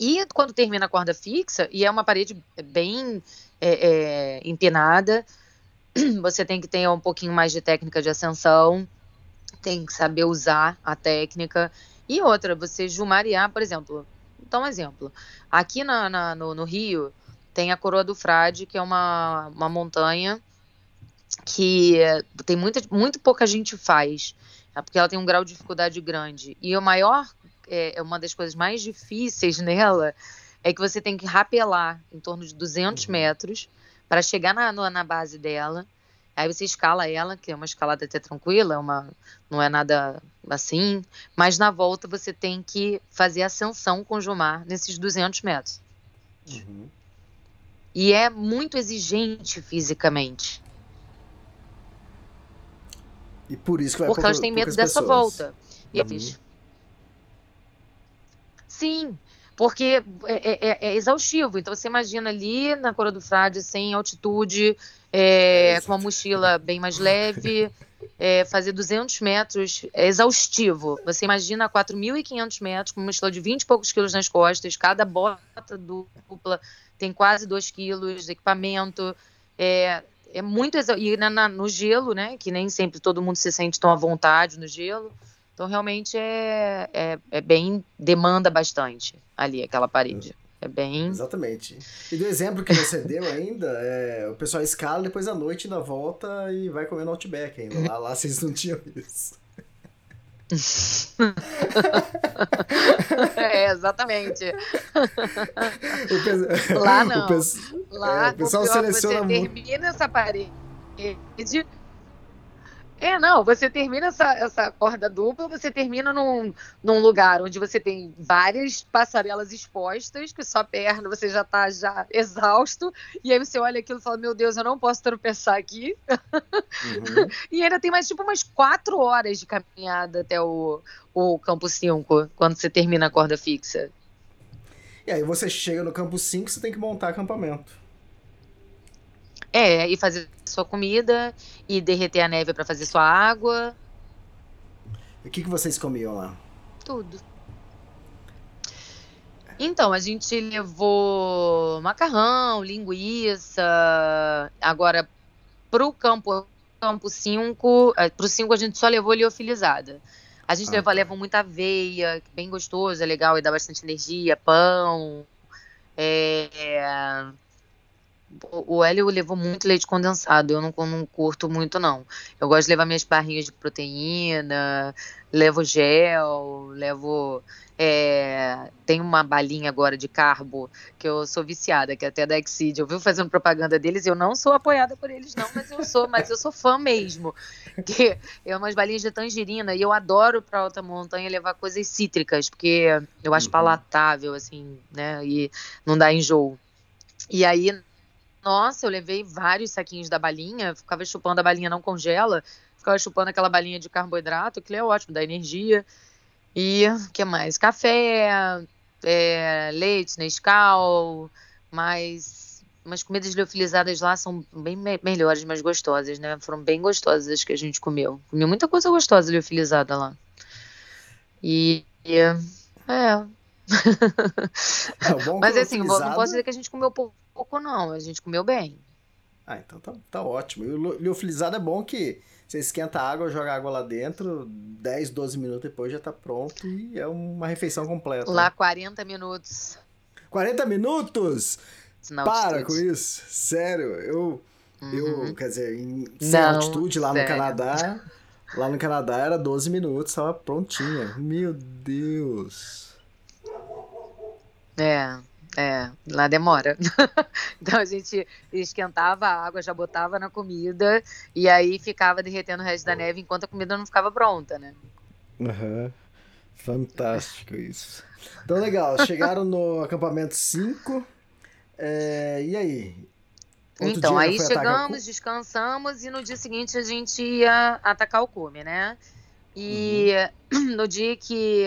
E quando termina a corda fixa, e é uma parede bem é, é, empinada, você tem que ter um pouquinho mais de técnica de ascensão, tem que saber usar a técnica. E outra, você jumarear, por exemplo, então um exemplo. Aqui na, na, no, no, Rio tem a Coroa do Frade, que é uma, uma montanha que tem muita, muito pouca gente faz. É porque ela tem um grau de dificuldade grande. E o maior, é, é uma das coisas mais difíceis nela, é que você tem que rapelar em torno de 200 uhum. metros para chegar na, na base dela. Aí você escala ela, que é uma escalada até tranquila, é uma, não é nada assim, mas na volta você tem que fazer ascensão com o Jumar nesses 200 metros. Uhum. E é muito exigente fisicamente. E por isso que vai Porque elas têm medo dessa pessoas. volta. E uhum. Sim, porque é, é, é, exaustivo. Então você imagina ali na Cora do Frade, sem altitude, é, com uma mochila bem mais leve, é, fazer 200 metros é exaustivo. Você imagina 4.500 metros com uma mochila de 20 e poucos quilos nas costas, cada bota dupla tem quase 2 quilos de equipamento. É, é muito e na, na, no gelo, né? Que nem sempre todo mundo se sente tão à vontade no gelo. Então realmente é, é, é bem demanda bastante ali aquela parede. É bem. Exatamente. E do exemplo que você deu ainda, é, o pessoal escala depois à noite na volta e vai comer no Outback ainda. Lá, lá vocês não tinham isso. é, exatamente. Lá não. O, Lá, é, o pessoal seleciona você muito. termina essa parede é, não, você termina essa, essa corda dupla, você termina num, num lugar onde você tem várias passarelas expostas, que sua perna você já tá já exausto, e aí você olha aquilo e fala, meu Deus, eu não posso tropeçar aqui. Uhum. e ainda tem mais tipo umas quatro horas de caminhada até o, o campo 5, quando você termina a corda fixa. E aí você chega no campo 5, você tem que montar acampamento. É, e fazer sua comida, e derreter a neve para fazer sua água. O que, que vocês comiam lá? Tudo. Então, a gente levou macarrão, linguiça. Agora, pro campo campo 5, é, pro 5 a gente só levou liofilizada. A gente ah, leva, tá. leva muita aveia, bem gostoso, é legal e dá bastante energia, pão. É, o Hélio levou muito leite condensado, eu não, não curto muito, não. Eu gosto de levar minhas barrinhas de proteína, levo gel, levo. É, tem uma balinha agora de carbo que eu sou viciada, que é até da Exceed. Eu vi fazendo propaganda deles, eu não sou apoiada por eles, não, mas eu sou, mas eu sou fã mesmo. Que é umas balinhas de tangerina e eu adoro para alta montanha levar coisas cítricas, porque eu acho uhum. palatável, assim, né? E não dá enjoo. E aí, nossa, eu levei vários saquinhos da balinha, ficava chupando a balinha, não congela, ficava chupando aquela balinha de carboidrato, que é ótimo, dá energia. E o que mais? Café, é, leite, Nescau, mas umas comidas liofilizadas lá são bem me melhores, mais gostosas, né? Foram bem gostosas as que a gente comeu. Comeu muita coisa gostosa liofilizada lá. E, e é. é Mas assim, não posso dizer que a gente comeu pouco pouco, não. A gente comeu bem. Ah, então tá, tá ótimo. E o liofilizado é bom que você esquenta a água, joga água lá dentro, 10, 12 minutos depois já tá pronto e é uma refeição completa. Lá 40 minutos. 40 minutos? Para com isso. Sério, eu. Uhum. Eu, quer dizer, em sem altitude lá sério. no Canadá. Lá no Canadá era 12 minutos, tava prontinha. Meu Deus. É, é, lá demora. então a gente esquentava a água, já botava na comida e aí ficava derretendo o resto da neve enquanto a comida não ficava pronta, né? Uhum. Fantástico isso. Então, legal. Chegaram no acampamento 5. É, e aí? Outro então, aí chegamos, descansamos e no dia seguinte a gente ia atacar o cume, né? E uhum. no dia que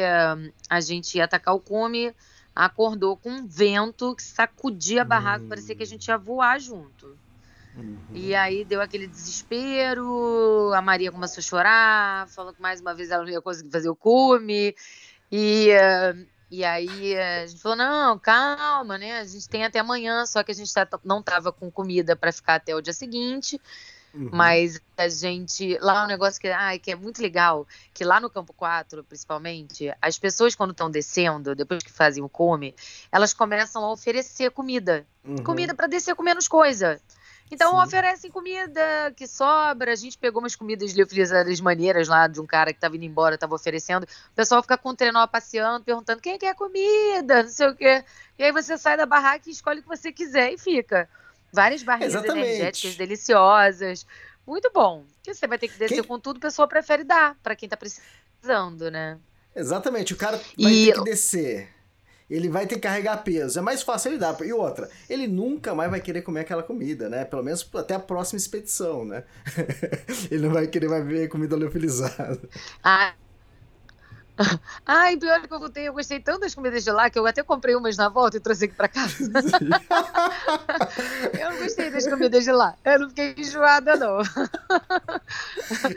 a gente ia atacar o cume, acordou com um vento que sacudia a barraca, parecia que a gente ia voar junto. Uhum. E aí deu aquele desespero, a Maria começou a chorar, falou que mais uma vez ela não ia conseguir fazer o cume. E, e aí a gente falou: não, calma, né? A gente tem até amanhã, só que a gente tá, não tava com comida para ficar até o dia seguinte. Uhum. Mas a gente. Lá é um negócio que, ai, que é muito legal, que lá no Campo 4, principalmente, as pessoas, quando estão descendo, depois que fazem o come, elas começam a oferecer comida. Uhum. Comida para descer com menos coisa. Então Sim. oferecem comida que sobra. A gente pegou umas comidas liofilizadas maneiras lá de um cara que estava indo embora, estava oferecendo. O pessoal fica com o trenó passeando, perguntando quem quer comida, não sei o quê. E aí você sai da barraca e escolhe o que você quiser e fica. Várias barrinhas Exatamente. energéticas deliciosas. Muito bom. Porque você vai ter que descer quem... com tudo, a pessoa prefere dar para quem está precisando, né? Exatamente. O cara vai e... ter que descer ele vai ter que carregar peso. É mais fácil ele dar. E outra, ele nunca mais vai querer comer aquela comida, né? Pelo menos até a próxima expedição, né? ele não vai querer mais ver comida leofilizada. Ah, Ai, pior que eu gostei, eu gostei tanto das comidas de lá que eu até comprei umas na volta e trouxe aqui pra casa. eu não gostei das comidas de lá. Eu não fiquei enjoada, não.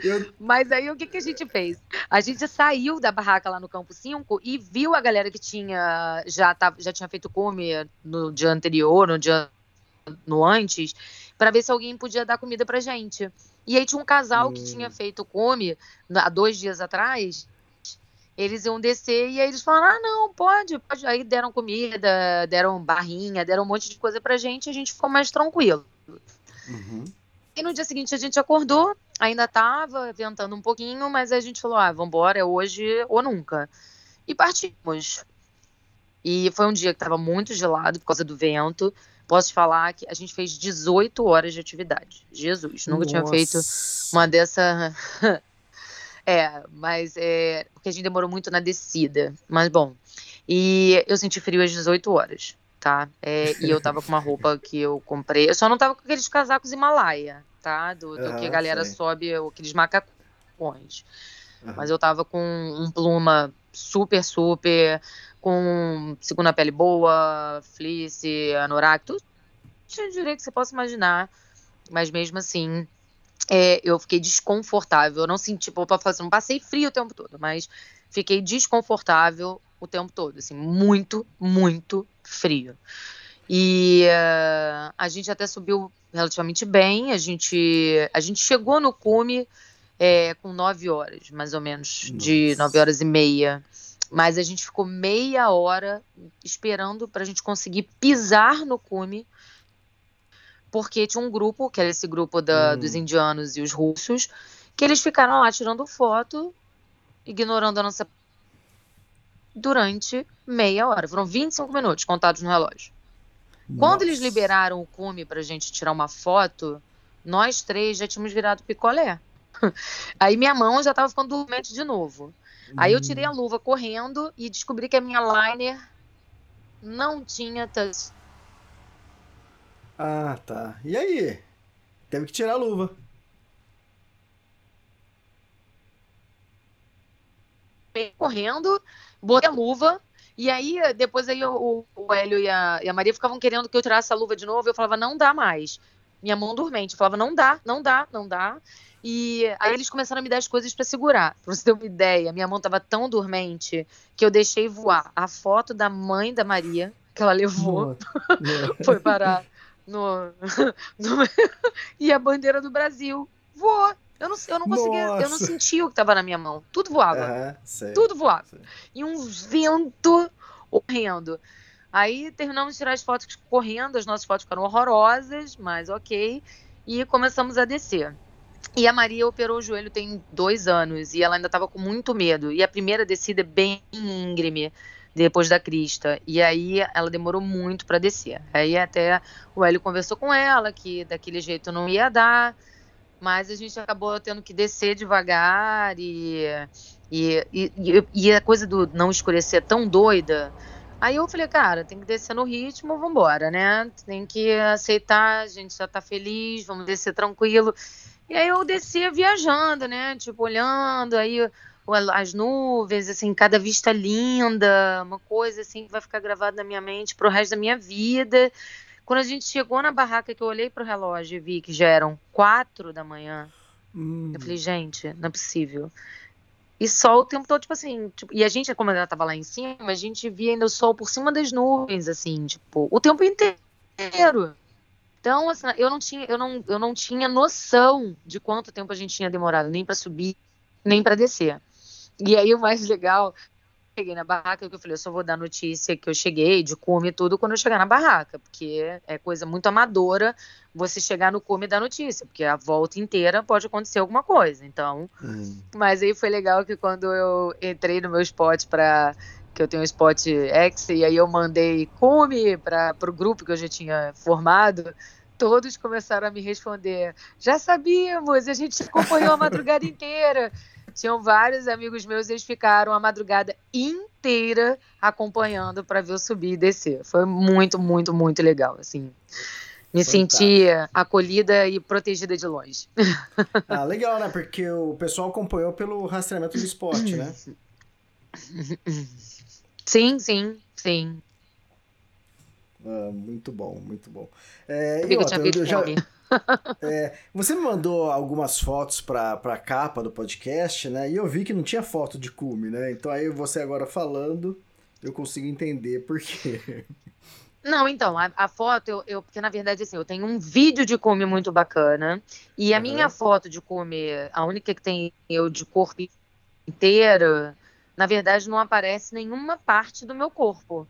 Eu... Mas aí o que, que a gente fez? A gente saiu da barraca lá no Campo 5 e viu a galera que tinha já, tava, já tinha feito come no dia anterior, no dia no antes, para ver se alguém podia dar comida pra gente. E aí tinha um casal hum. que tinha feito come há dois dias atrás eles iam descer e aí eles falaram: ah, não, pode, pode. Aí deram comida, deram barrinha, deram um monte de coisa pra gente e a gente ficou mais tranquilo. Uhum. E no dia seguinte a gente acordou, ainda tava ventando um pouquinho, mas a gente falou: ah, vambora, é hoje ou nunca. E partimos. E foi um dia que tava muito gelado por causa do vento. Posso falar que a gente fez 18 horas de atividade. Jesus, nunca Nossa. tinha feito uma dessa. É, mas é. Porque a gente demorou muito na descida. Mas bom. E eu senti frio às 18 horas, tá? É, e eu tava com uma roupa que eu comprei. Eu só não tava com aqueles casacos Himalaia, tá? Do, do que a galera sei. sobe, aqueles macacões. Uhum. Mas eu tava com um pluma super, super, com segunda pele boa, fleece, anorak, tudo tinha direito que você possa imaginar. Mas mesmo assim, é, eu fiquei desconfortável. Eu não senti, tipo, falar assim, não passei frio o tempo todo, mas fiquei desconfortável o tempo todo, assim, muito, muito frio. E uh, a gente até subiu relativamente bem. A gente, a gente chegou no cume é, com nove horas, mais ou menos, Nossa. de nove horas e meia. Mas a gente ficou meia hora esperando para a gente conseguir pisar no cume porque tinha um grupo, que era esse grupo da, hum. dos indianos e os russos, que eles ficaram lá tirando foto, ignorando a nossa. durante meia hora. Foram 25 minutos contados no relógio. Nossa. Quando eles liberaram o cume pra gente tirar uma foto, nós três já tínhamos virado picolé. Aí minha mão já tava ficando dormente de novo. Aí eu tirei a hum. luva correndo e descobri que a minha liner não tinha touch ah, tá. E aí? Teve que tirar a luva. Correndo, botei a luva. E aí, depois aí o, o Hélio e a, e a Maria ficavam querendo que eu tirasse a luva de novo. Eu falava, não dá mais. Minha mão dormente. Eu falava, não dá, não dá, não dá. E aí eles começaram a me dar as coisas para segurar. Pra você ter uma ideia, minha mão tava tão dormente que eu deixei voar a foto da mãe da Maria, que ela levou, foi parar no, no e a bandeira do Brasil voou. Eu não, eu não conseguia, Nossa. eu não sentia o que estava na minha mão. Tudo voava. Uhum, tudo voava. Sei. E um vento horrendo. Aí terminamos de tirar as fotos correndo, as nossas fotos ficaram horrorosas, mas ok. E começamos a descer. E a Maria operou o joelho tem dois anos e ela ainda estava com muito medo. E a primeira descida é bem íngreme depois da crista. E aí ela demorou muito para descer. Aí até o Hélio conversou com ela que daquele jeito não ia dar, mas a gente acabou tendo que descer devagar e, e, e, e a coisa do não escurecer tão doida. Aí eu falei, cara, tem que descer no ritmo, vambora, né? Tem que aceitar, a gente já tá feliz, vamos descer tranquilo. E aí eu descia viajando, né? Tipo, olhando, aí as nuvens, assim, cada vista linda, uma coisa assim que vai ficar gravada na minha mente pro resto da minha vida. Quando a gente chegou na barraca, que eu olhei pro relógio e vi que já eram quatro da manhã, hum. eu falei, gente, não é possível. E sol o tempo todo, tipo assim, tipo, e a gente, como ela tava lá em cima, a gente via ainda o sol por cima das nuvens, assim, tipo, o tempo inteiro. Então, assim, eu não tinha, eu não, eu não tinha noção de quanto tempo a gente tinha demorado, nem para subir, nem para descer. E aí o mais legal, cheguei na barraca, que eu falei, eu só vou dar notícia que eu cheguei, de cume e tudo, quando eu chegar na barraca, porque é coisa muito amadora você chegar no cume e dar notícia, porque a volta inteira pode acontecer alguma coisa, então... Hum. Mas aí foi legal que quando eu entrei no meu spot para que eu tenho um spot X, e aí eu mandei cume para o grupo que eu já tinha formado, todos começaram a me responder, já sabíamos, a gente acompanhou a madrugada inteira, tinham vários amigos meus, eles ficaram a madrugada inteira acompanhando para ver eu subir e descer. Foi muito, muito, muito legal, assim. Me Fantástico. senti acolhida e protegida de longe. Ah, legal, né? Porque o pessoal acompanhou pelo rastreamento do esporte, né? Sim, sim, sim. Ah, muito bom, muito bom. É, eu, eu, eu já, é, você me mandou algumas fotos para a capa do podcast, né? E eu vi que não tinha foto de cume, né? Então aí você agora falando, eu consigo entender por quê. Não, então, a, a foto, eu, eu, porque na verdade, assim, eu tenho um vídeo de cume muito bacana, e a uhum. minha foto de cume, a única que tem eu de corpo inteiro, na verdade não aparece nenhuma parte do meu corpo.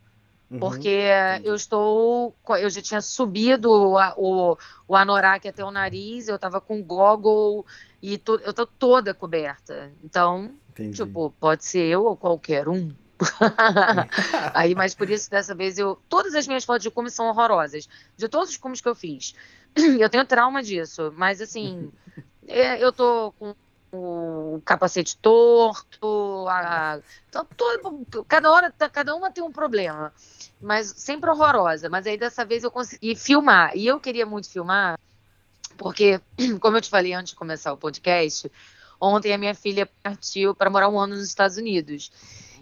Uhum, porque eu estou. Eu já tinha subido o, o, o anorak até o nariz, eu estava com goggle e to, eu tô toda coberta. Então, entendi. tipo, pode ser eu ou qualquer um. Aí, mas por isso, dessa vez, eu. Todas as minhas fotos de cume são horrorosas. De todos os cumes que eu fiz. Eu tenho trauma disso. Mas assim, é, eu tô com o capacete torto, a, todo, cada hora, cada uma tem um problema, mas sempre horrorosa. Mas aí dessa vez eu consegui filmar e eu queria muito filmar porque, como eu te falei antes de começar o podcast, ontem a minha filha partiu para morar um ano nos Estados Unidos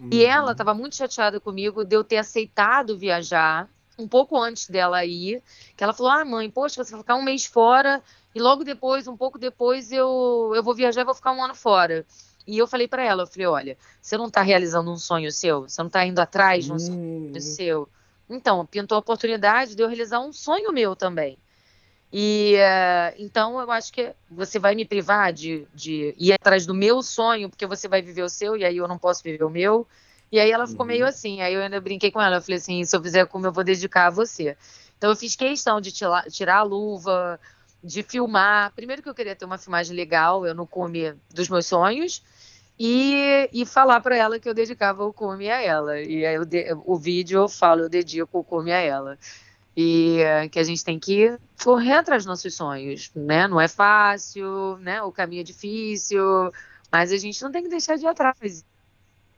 uhum. e ela estava muito chateada comigo de eu ter aceitado viajar um pouco antes dela ir, que ela falou: "Ah, mãe, poxa, você vai ficar um mês fora e logo depois, um pouco depois, eu, eu vou viajar e vou ficar um ano fora. E eu falei para ela, eu falei, olha, você não está realizando um sonho seu? Você não está indo atrás de um sonho hum. seu? Então, pintou a oportunidade de eu realizar um sonho meu também. E uh, então eu acho que você vai me privar de, de ir atrás do meu sonho, porque você vai viver o seu, e aí eu não posso viver o meu. E aí ela ficou uhum. meio assim. Aí eu ainda brinquei com ela. Eu falei assim: se eu fizer como eu vou dedicar a você. Então eu fiz questão de tirar, tirar a luva, de filmar. Primeiro que eu queria ter uma filmagem legal, eu no cume dos meus sonhos, e, e falar para ela que eu dedicava o cume a ela. E aí de, o vídeo eu falo, eu dedico o cume a ela. E uh, que a gente tem que correr atrás dos nossos sonhos, né? Não é fácil, né? O caminho é difícil, mas a gente não tem que deixar de ir atrás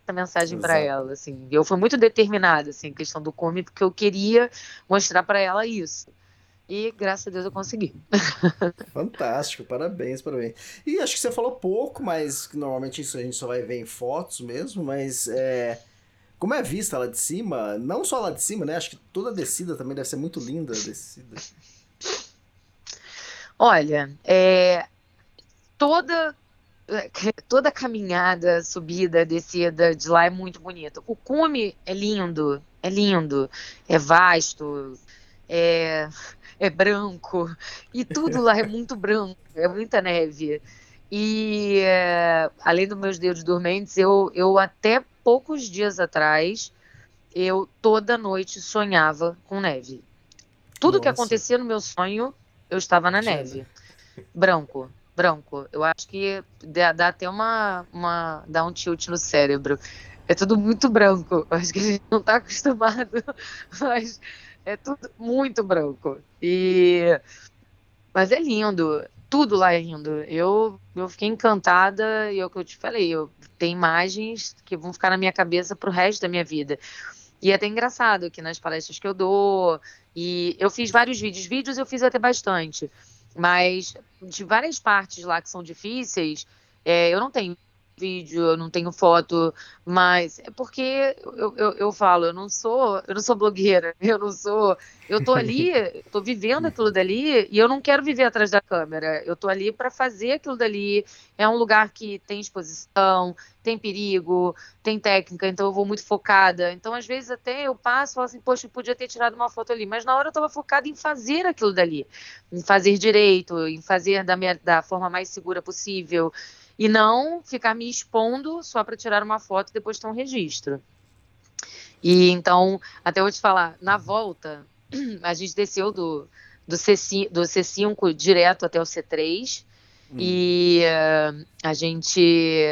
essa mensagem para ela, assim. Eu fui muito determinada, assim, questão do cume, porque eu queria mostrar para ela isso. E graças a Deus eu consegui. Fantástico, parabéns, parabéns. E acho que você falou pouco, mas normalmente isso a gente só vai ver em fotos mesmo, mas é, como é vista lá de cima, não só lá de cima, né? Acho que toda a descida também deve ser muito linda a descida. Olha, é, toda toda caminhada, subida, descida de lá é muito bonita. O cume é lindo, é lindo, é vasto, é é branco, e tudo lá é muito branco, é muita neve. E é, além dos meus dedos dormentes, eu, eu até poucos dias atrás, eu toda noite sonhava com neve. Tudo Nossa. que acontecia no meu sonho, eu estava na neve. Branco, branco. Eu acho que dá, dá até uma, uma. dá um tilt no cérebro. É tudo muito branco. Eu acho que a gente não está acostumado, mas é tudo muito branco. E mas é lindo tudo lá é lindo. Eu, eu fiquei encantada e é o que eu te falei, eu tenho imagens que vão ficar na minha cabeça pro resto da minha vida. E é até engraçado que nas palestras que eu dou, e eu fiz vários vídeos, vídeos eu fiz até bastante, mas de várias partes lá que são difíceis, é, eu não tenho vídeo, eu não tenho foto, mas é porque eu, eu, eu, falo, eu não sou, eu não sou blogueira, eu não sou, eu tô ali, tô vivendo aquilo dali e eu não quero viver atrás da câmera. Eu tô ali para fazer aquilo dali. É um lugar que tem exposição, tem perigo, tem técnica, então eu vou muito focada. Então às vezes até eu passo e falo assim, poxa, eu podia ter tirado uma foto ali, mas na hora eu estava focada em fazer aquilo dali, em fazer direito, em fazer da, minha, da forma mais segura possível e não ficar me expondo só para tirar uma foto e depois ter um registro. E então, até vou te falar, na volta, a gente desceu do, do, C5, do C5 direto até o C3 hum. e uh, a gente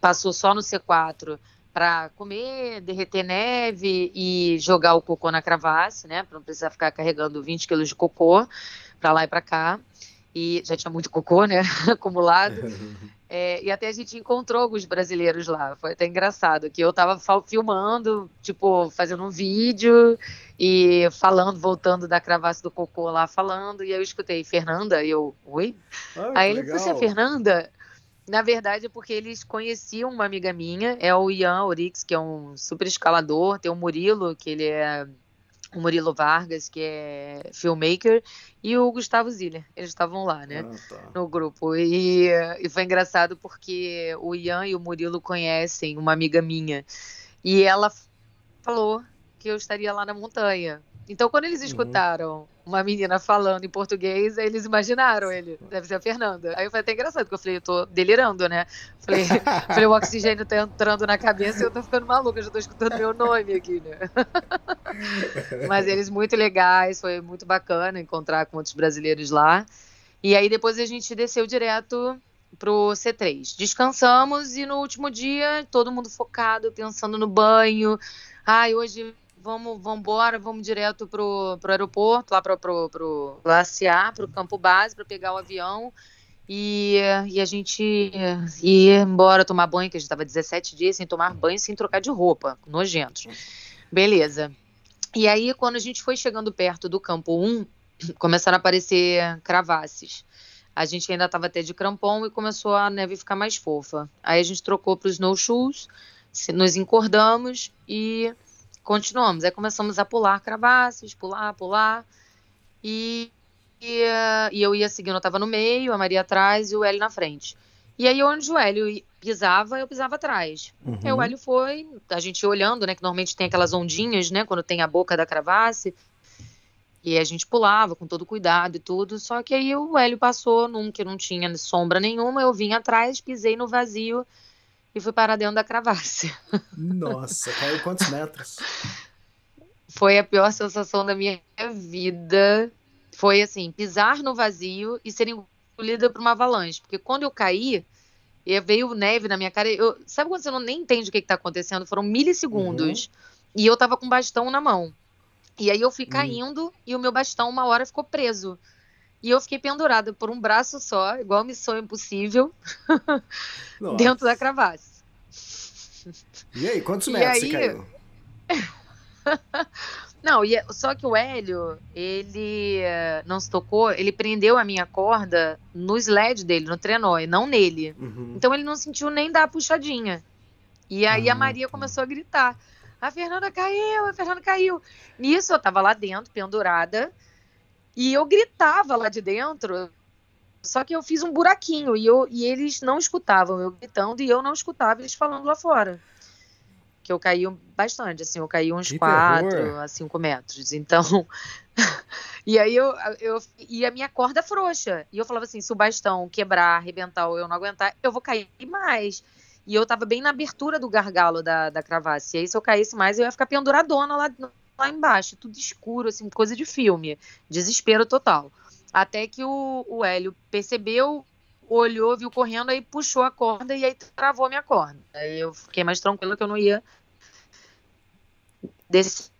passou só no C4 para comer, derreter neve e jogar o cocô na cravasse, né? Para não precisar ficar carregando 20 quilos de cocô para lá e para cá. E já tinha muito cocô, né? Acumulado. É, e até a gente encontrou alguns brasileiros lá. Foi até engraçado que eu estava filmando, tipo, fazendo um vídeo e falando, voltando da cravaça do cocô lá, falando. E eu escutei Fernanda, e eu, oi? Ah, Aí ele, você é Fernanda? Na verdade, é porque eles conheciam uma amiga minha, é o Ian Orix, que é um super escalador, tem o Murilo, que ele é o Murilo Vargas, que é filmmaker, e o Gustavo Ziller. Eles estavam lá, né? Ah, tá. No grupo. E, e foi engraçado porque o Ian e o Murilo conhecem uma amiga minha. E ela falou que eu estaria lá na montanha. Então, quando eles uhum. Uma menina falando em português, eles imaginaram ele. Deve ser a Fernanda. Aí foi até engraçado, porque eu falei, eu tô delirando, né? Falei, falei o oxigênio tá entrando na cabeça e eu tô ficando maluca, eu já tô escutando meu nome aqui, né? Mas eles muito legais, foi muito bacana encontrar com outros brasileiros lá. E aí depois a gente desceu direto pro C3. Descansamos e no último dia, todo mundo focado, pensando no banho. Ai, hoje vamos, vamos embora, vamos direto pro, pro aeroporto, lá pro, pro, pro Glaciar, pro campo base, para pegar o avião. E, e a gente ia embora tomar banho, que a gente estava 17 dias sem tomar banho, sem trocar de roupa, nojentos. Beleza. E aí, quando a gente foi chegando perto do campo 1, começaram a aparecer cravasses. A gente ainda estava até de crampon e começou a neve ficar mais fofa. Aí a gente trocou para os snowshoes, nos encordamos e continuamos. Aí começamos a pular cravasses, pular, pular. E, e, e eu ia seguindo, eu estava no meio, a Maria atrás e o Hélio na frente. E aí, onde o Hélio pisava, eu pisava atrás. Uhum. Aí o Hélio foi, a gente olhando, né? Que normalmente tem aquelas ondinhas, né? Quando tem a boca da cravasse. E a gente pulava com todo cuidado e tudo. Só que aí o Hélio passou num que não tinha sombra nenhuma. Eu vim atrás, pisei no vazio e fui parar dentro da cravasse. Nossa, caiu quantos metros? Foi a pior sensação da minha vida. Foi assim, pisar no vazio e ser engolida por uma avalanche. Porque quando eu caí, veio neve na minha cara. Eu, sabe quando você não nem entende o que, está acontecendo? Foram milissegundos. Uhum. E eu tava com bastão na mão. E aí eu fui uhum. caindo e o meu bastão uma hora ficou preso. E eu fiquei pendurada por um braço só, igual Missão Impossível, dentro da cravasse. E aí, quantos metros aí... você caiu? não, e, é, só que o Hélio, ele eh, não se tocou, ele prendeu a minha corda no sled dele, no trenó, e não nele. Uhum. Então ele não sentiu nem dar a puxadinha. E aí ah, a Maria tá. começou a gritar: A Fernanda caiu, a Fernanda caiu. Nisso eu tava lá dentro, pendurada, e eu gritava lá de dentro, só que eu fiz um buraquinho e, eu, e eles não escutavam eu gritando e eu não escutava eles falando lá fora. que eu caí bastante, assim, eu caí uns 4 a 5 metros. Então, e aí eu, eu. E a minha corda frouxa. E eu falava assim: se o bastão quebrar, arrebentar ou eu não aguentar, eu vou cair mais. E eu tava bem na abertura do gargalo da, da cravaça. E aí, se eu caísse mais, eu ia ficar penduradona lá, lá embaixo, tudo escuro, assim, coisa de filme. Desespero total. Até que o, o Hélio percebeu, olhou, viu correndo, aí puxou a corda e aí travou a minha corda. Aí eu fiquei mais tranquila que eu não ia descer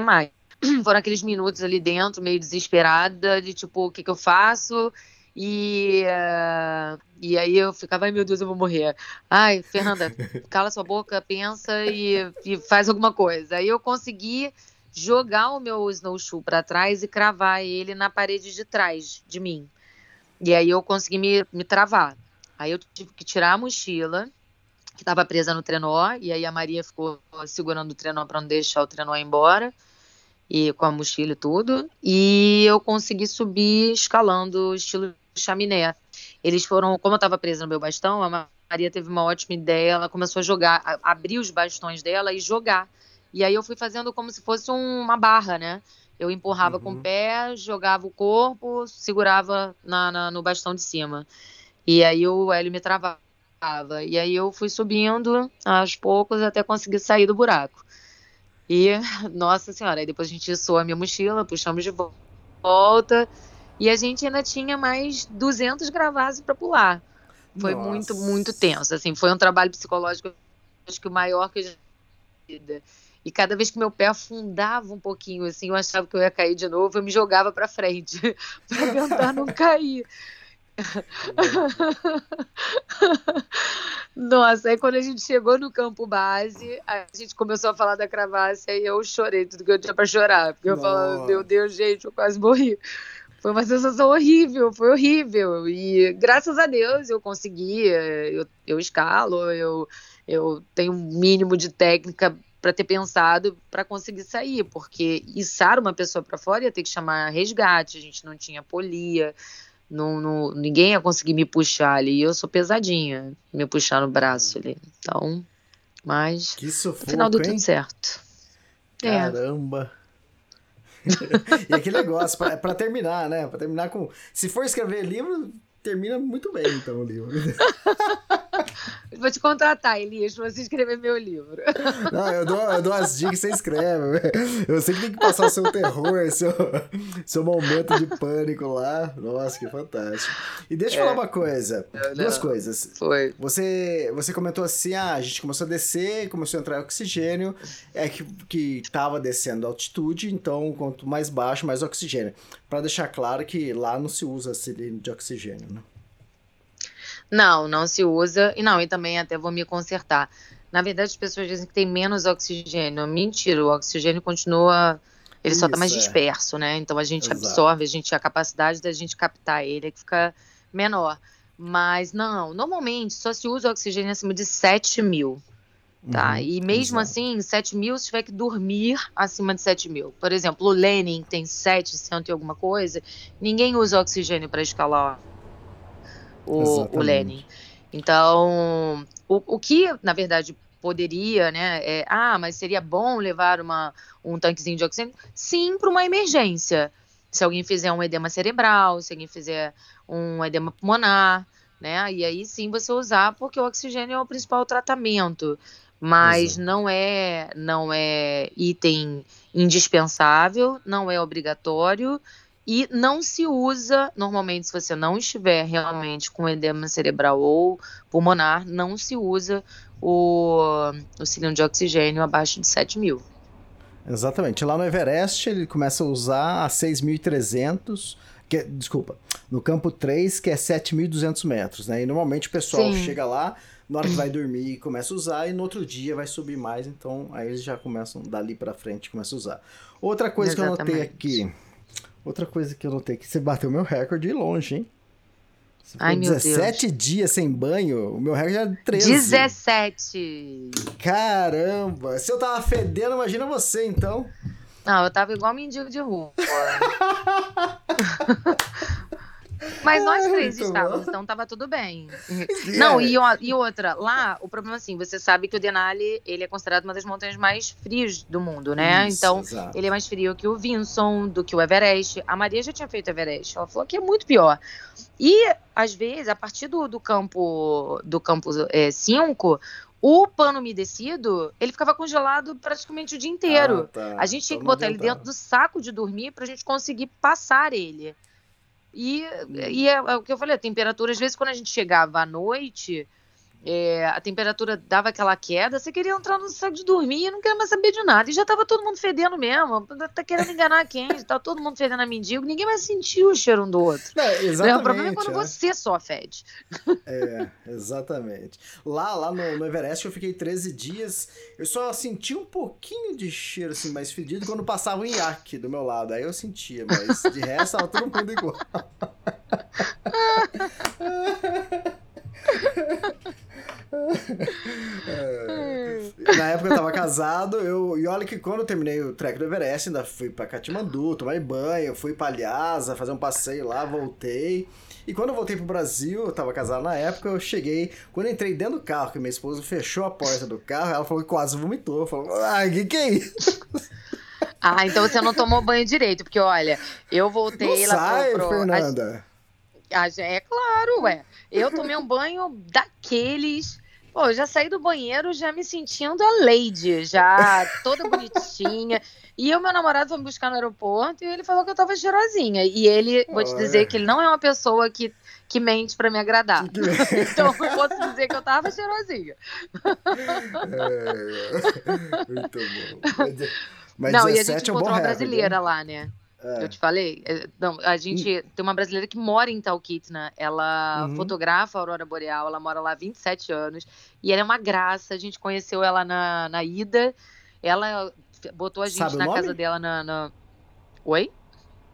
mais. Foram aqueles minutos ali dentro, meio desesperada, de tipo, o que, que eu faço? E, uh, e aí eu ficava, ai meu Deus, eu vou morrer. Ai, Fernanda, cala sua boca, pensa e, e faz alguma coisa. Aí eu consegui jogar o meu snowshoe para trás e cravar ele na parede de trás de mim. E aí eu consegui me, me travar. Aí eu tive que tirar a mochila, que estava presa no trenó, e aí a Maria ficou segurando o trenó para não deixar o trenó embora e com a mochila e tudo. E eu consegui subir escalando estilo chaminé. Eles foram, como eu estava presa no meu bastão, a Maria teve uma ótima ideia, ela começou a jogar, a abrir os bastões dela e jogar. E aí eu fui fazendo como se fosse um, uma barra, né? Eu empurrava uhum. com o uhum. pé, jogava o corpo, segurava na, na, no bastão de cima. E aí o Hélio me travava. E aí eu fui subindo aos poucos até conseguir sair do buraco. E, nossa senhora, aí depois a gente içou a minha mochila, puxamos de volta. E a gente ainda tinha mais 200 gravados para pular. Foi nossa. muito, muito tenso. Assim, foi um trabalho psicológico, acho que o maior que eu já vida. E cada vez que meu pé afundava um pouquinho, assim, eu achava que eu ia cair de novo, eu me jogava para frente para tentar não cair. Nossa, aí quando a gente chegou no campo base, a gente começou a falar da cravassa e eu chorei tudo que eu tinha para chorar. Porque eu Nossa. falava, meu Deus, gente, eu quase morri. Foi uma sensação horrível, foi horrível. E graças a Deus eu consegui, eu, eu escalo, eu, eu tenho um mínimo de técnica para ter pensado para conseguir sair, porque içar uma pessoa para fora ia ter que chamar resgate, a gente não tinha polia, não, não, ninguém ia conseguir me puxar ali. E eu sou pesadinha, me puxar no braço ali. Então, mas que sufoco, no final deu tudo certo. É. Caramba! É. e aquele negócio, para terminar, né? Para terminar com. Se for escrever livro, termina muito bem, então, o livro. Vou te contratar, Elias, pra você escrever meu livro. Não, eu dou, eu dou as dicas que você escreve. Eu sei que tem que passar o seu terror, seu, seu momento de pânico lá. Nossa, que fantástico. E deixa eu é. falar uma coisa. Não, duas coisas. Foi. Você, você comentou assim: ah, a gente começou a descer, começou a entrar oxigênio, é que, que tava descendo a altitude, então quanto mais baixo, mais oxigênio. Para deixar claro que lá não se usa cilindro de oxigênio, né? Não, não se usa. E não, e também até vou me consertar. Na verdade, as pessoas dizem que tem menos oxigênio. Mentira, o oxigênio continua. Ele Isso, só está mais é. disperso, né? Então a gente Exato. absorve, a gente a capacidade da gente captar ele é que fica menor. Mas não, normalmente só se usa oxigênio acima de 7 mil. Tá? Uhum, e mesmo exato. assim, 7 mil, se tiver que dormir acima de 7 mil. Por exemplo, o Lenin tem 700 e alguma coisa, ninguém usa oxigênio para escalar o, o Lenin. Então, o, o que, na verdade, poderia, né? É, ah, mas seria bom levar uma, um tanquezinho de oxigênio? Sim, para uma emergência. Se alguém fizer um edema cerebral, se alguém fizer um edema pulmonar, né? E aí sim você usar, porque o oxigênio é o principal tratamento. Mas Exato. não é, não é item indispensável, não é obrigatório e não se usa, normalmente, se você não estiver realmente com edema cerebral ou pulmonar, não se usa o, o cilindro de oxigênio abaixo de 7 mil. Exatamente. Lá no Everest, ele começa a usar a 6.300, que, desculpa, no campo 3, que é 7.200 metros, né? E normalmente o pessoal Sim. chega lá, na hora que vai dormir, começa a usar, e no outro dia vai subir mais, então aí eles já começam, dali para frente, começam a usar. Outra coisa Exatamente. que eu notei aqui Outra coisa que eu notei que você bateu meu recorde longe, hein? Você Ai, meu 17 Deus. dias sem banho, o meu recorde era 13. 17! Caramba! Se eu tava fedendo, imagina você então. Não, eu tava igual mendigo de rua. Mas nós três estávamos, então tava tudo bem. Não, e, e, outra, lá, o problema assim, você sabe que o Denali, ele é considerado uma das montanhas mais frias do mundo, né? Isso, então, exato. ele é mais frio que o Vinson, do que o Everest. A Maria já tinha feito o Everest, ela falou que é muito pior. E, às vezes, a partir do, do campo do campo 5, é, o pano umedecido, ele ficava congelado praticamente o dia inteiro. Ah, tá. A gente tinha que botar ele dentro do saco de dormir para a gente conseguir passar ele. E, e é, é, o que eu falei, a temperatura, às vezes, quando a gente chegava à noite, é, a temperatura dava aquela queda, você queria entrar no saco de dormir e não queria mais saber de nada. E já tava todo mundo fedendo mesmo. Tá querendo enganar quem? Tá todo mundo fedendo a mendigo, ninguém mais sentiu o cheiro um do outro. É, exatamente. O problema é quando é. você só fede. É, exatamente. Lá, lá no, no, Everest eu fiquei 13 dias, eu só senti um pouquinho de cheiro assim, mais fedido quando passava um iaque do meu lado. Aí eu sentia, mas de resto tava todo mundo igual. É. Na época eu tava casado, eu, e olha que quando eu terminei o trek do Everest, ainda fui pra Katmandu, tomar banho, fui pra Lhasa, fazer um passeio lá, voltei. E quando eu voltei pro Brasil, eu tava casado na época, eu cheguei, quando eu entrei dentro do carro, que minha esposa fechou a porta do carro, ela falou que quase vomitou. Falou, ai, que que é isso? Ah, então você não tomou banho direito, porque olha, eu voltei não lá sai, pro... Fernanda. A... É claro, ué. Eu tomei um banho daqueles. Pô, eu já saí do banheiro já me sentindo a lady, já toda bonitinha. E o meu namorado foi me buscar no aeroporto e ele falou que eu tava cheirosinha. E ele, vou te dizer que ele não é uma pessoa que, que mente para me agradar. então eu posso dizer que eu tava cheirosinha. É, muito bom. Mas não, e a gente encontrou é um uma brasileira né? lá, né? É. Eu te falei? É, não, a gente e... tem uma brasileira que mora em Talkeetna. Ela uhum. fotografa a Aurora Boreal, ela mora lá há 27 anos. E ela é uma graça. A gente conheceu ela na, na ida. Ela botou a gente Sabe na casa dela na, na, Oi?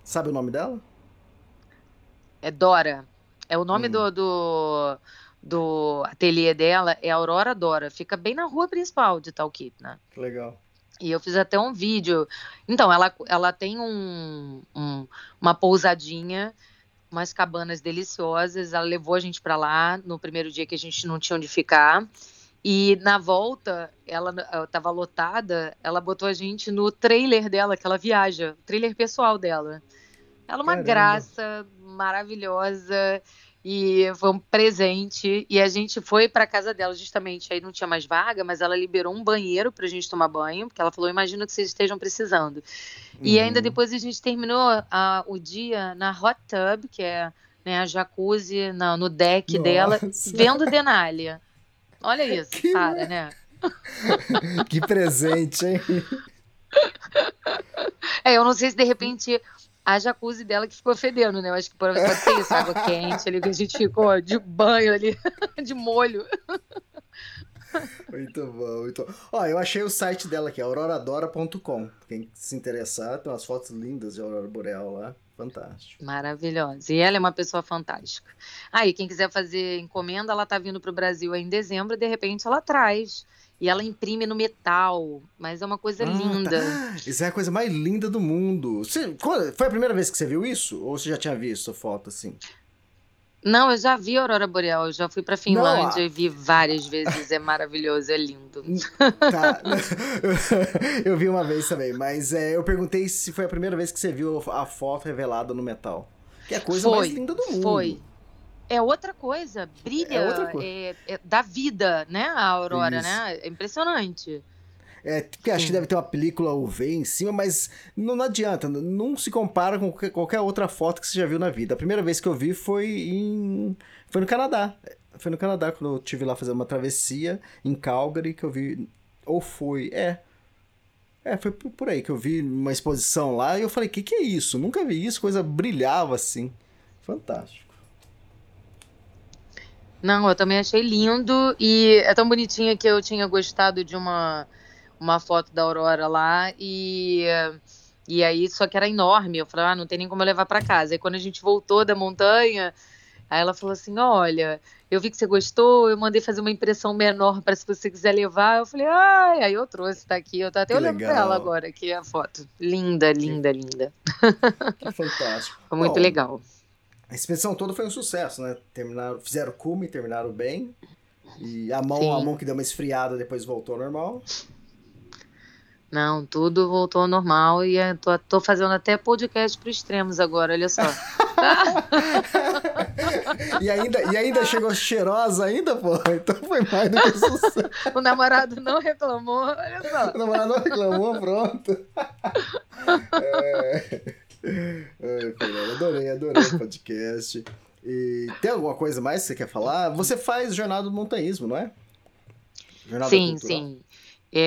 Sabe o nome dela? É Dora. É o nome hum. do, do, do ateliê dela, é Aurora Dora. Fica bem na rua principal de Talkeetna. Que legal. E eu fiz até um vídeo. Então, ela, ela tem um, um, uma pousadinha, umas cabanas deliciosas. Ela levou a gente para lá no primeiro dia que a gente não tinha onde ficar. E na volta, ela estava lotada, ela botou a gente no trailer dela, que ela viaja, o trailer pessoal dela. Ela é uma Caramba. graça maravilhosa e foi um presente. E a gente foi para casa dela justamente. Aí não tinha mais vaga, mas ela liberou um banheiro para a gente tomar banho, porque ela falou: Imagina que vocês estejam precisando. Uhum. E ainda depois a gente terminou a, o dia na hot tub, que é né, a jacuzzi na, no deck Nossa. dela, vendo Denália. Olha isso, que... Sara, né? que presente, hein? É, eu não sei se de repente a jacuzzi dela que ficou fedendo, né? Eu acho que pode ser isso, água quente ali, que a gente ficou de banho ali, de molho. Muito bom, muito bom. Ó, eu achei o site dela aqui, auroradora.com. Quem se interessar, tem umas fotos lindas de Aurora Boreal lá. Fantástico. Maravilhosa. E ela é uma pessoa fantástica. Aí, ah, quem quiser fazer encomenda, ela tá vindo para o Brasil em dezembro, de repente ela traz e ela imprime no metal, mas é uma coisa ah, linda. Tá. Isso é a coisa mais linda do mundo. Você, foi a primeira vez que você viu isso? Ou você já tinha visto a foto assim? Não, eu já vi a Aurora Boreal, eu já fui pra Finlândia Não, e vi várias vezes, é maravilhoso, é lindo. Tá. eu vi uma vez também, mas é, eu perguntei se foi a primeira vez que você viu a foto revelada no metal. Que é a coisa foi, mais linda do mundo. Foi, é outra coisa, brilha, é outra coisa. É, é, da vida, né, a Aurora, Isso. né? É impressionante. É, porque acho que deve ter uma película UV em cima, mas não, não, adianta, não se compara com qualquer, outra foto que você já viu na vida. A primeira vez que eu vi foi em. Foi no Canadá. Foi no Canadá, quando eu estive lá fazendo uma travessia em Calgary, que eu vi. Ou foi. É. É, foi por aí que eu vi uma exposição lá e eu falei: que que é isso? Nunca vi isso, coisa brilhava assim. Fantástico. Não, eu também achei lindo e é tão bonitinha que eu tinha gostado de uma, uma foto da Aurora lá e, e aí só que era enorme. Eu falei, ah, não tem nem como eu levar para casa. E quando a gente voltou da montanha, aí ela falou assim: Olha, eu vi que você gostou, eu mandei fazer uma impressão menor para se você quiser levar. Eu falei, ai, aí eu trouxe, tá aqui. Eu tô até que olhando legal. pra ela agora, aqui a foto. Linda, linda, linda. Que fantástico. Foi muito Bom, legal. A expedição toda foi um sucesso, né? Terminaram, fizeram cume, terminaram bem. E a mão, a mão que deu uma esfriada depois voltou ao normal. Não, tudo voltou ao normal e tô, tô fazendo até podcast para extremos agora, olha só. e, ainda, e ainda chegou cheirosa ainda, pô. Então foi mais do que sucesso. o namorado não reclamou, olha só. O namorado não reclamou, pronto. é... Ai, adorei, adorei o podcast. E tem alguma coisa mais que você quer falar? Você faz jornada do montanhismo, não é? Jornada sim, cultural. sim. É,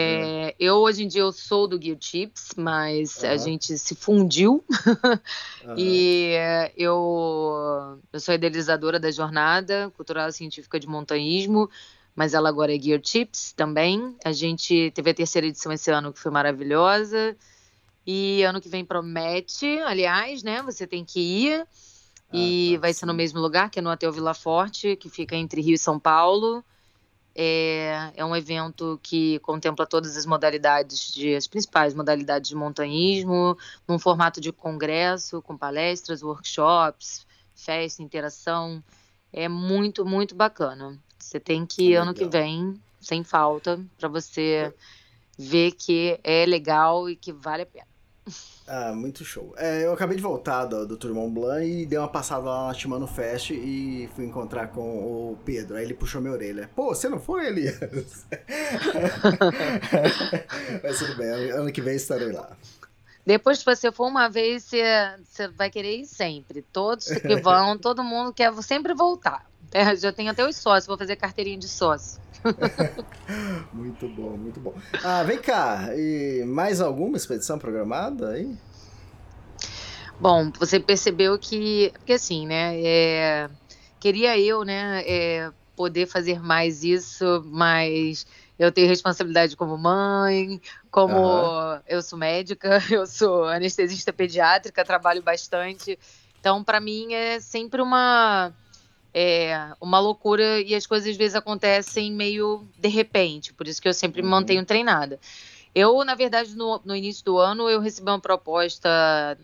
é. Eu hoje em dia eu sou do Gear Chips, mas uhum. a gente se fundiu uhum. e eu, eu sou idealizadora da jornada cultural científica de montanhismo, mas ela agora é Gear Chips também. A gente teve a terceira edição esse ano que foi maravilhosa e ano que vem promete, aliás, né? Você tem que ir. Ah, e tá, vai sim. ser no mesmo lugar, que é no Hotel Vila Forte, que fica entre Rio e São Paulo. É, é um evento que contempla todas as modalidades, de, as principais modalidades de montanhismo, num formato de congresso, com palestras, workshops, festa, interação. É muito, muito bacana. Você tem que ir ano que vem, sem falta, para você ver que é legal e que vale a pena. Ah, muito show. É, eu acabei de voltar do, do Tour Mont Blanc e dei uma passada lá na Shimano Fest e fui encontrar com o Pedro. Aí ele puxou minha orelha. Pô, você não foi, Elias? Mas tudo bem, ano que vem estarei lá. Depois que você for uma vez, você, você vai querer ir sempre. Todos que vão, todo mundo quer sempre voltar. É, já tenho até os sócios, vou fazer carteirinha de sócio. muito bom, muito bom. Ah, vem cá, e mais alguma expedição programada aí? Bom, você percebeu que, porque assim, né, é, queria eu, né, é, poder fazer mais isso, mas eu tenho responsabilidade como mãe, como uhum. eu sou médica, eu sou anestesista pediátrica, trabalho bastante. Então, para mim é sempre uma é uma loucura e as coisas às vezes acontecem meio de repente, por isso que eu sempre uhum. mantenho treinada. Eu, na verdade, no, no, início do ano, eu recebi uma proposta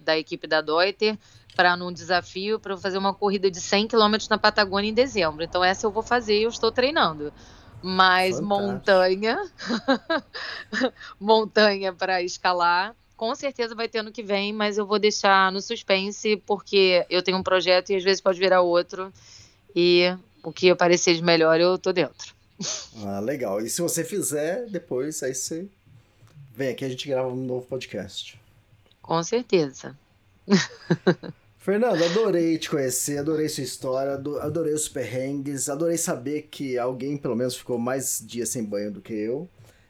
da equipe da Deuter para num desafio para fazer uma corrida de 100 km na Patagônia em dezembro. Então essa eu vou fazer e eu estou treinando. Mas Fantástico. montanha, montanha para escalar, com certeza vai ter ano que vem, mas eu vou deixar no suspense porque eu tenho um projeto e às vezes pode virar outro. E o que aparecer de melhor, eu tô dentro. Ah, legal. E se você fizer, depois aí você vem aqui a gente grava um novo podcast. Com certeza. Fernando, adorei te conhecer, adorei sua história, adorei os perrengues, adorei saber que alguém pelo menos ficou mais dias sem banho do que eu.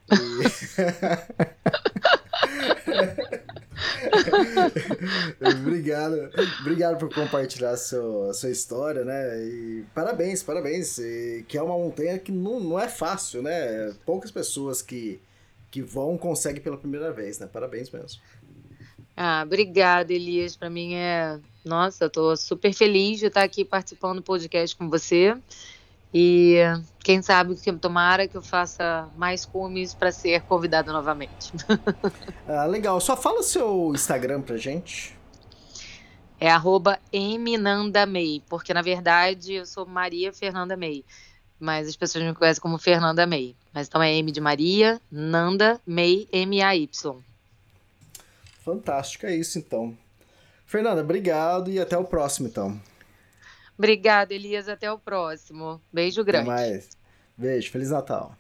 E... obrigado, obrigado por compartilhar a sua, a sua história, né? E parabéns, parabéns. E, que é uma montanha que não, não é fácil, né? Poucas pessoas que, que vão conseguem pela primeira vez, né? Parabéns mesmo. Ah, obrigada, Elias. Para mim é. Nossa, eu tô super feliz de estar aqui participando do podcast com você. E quem sabe, tomara que eu faça mais cumes para ser convidada novamente. ah, legal. Só fala o seu Instagram pra gente. É arroba mnandamei, porque na verdade eu sou Maria Fernanda May, mas as pessoas me conhecem como Fernanda May. Mas então é M de Maria, Nanda, May, M-A-Y. Fantástico, é isso então. Fernanda, obrigado e até o próximo então. Obrigada, Elias. Até o próximo. Beijo grande. Até mais. Beijo. Feliz Natal.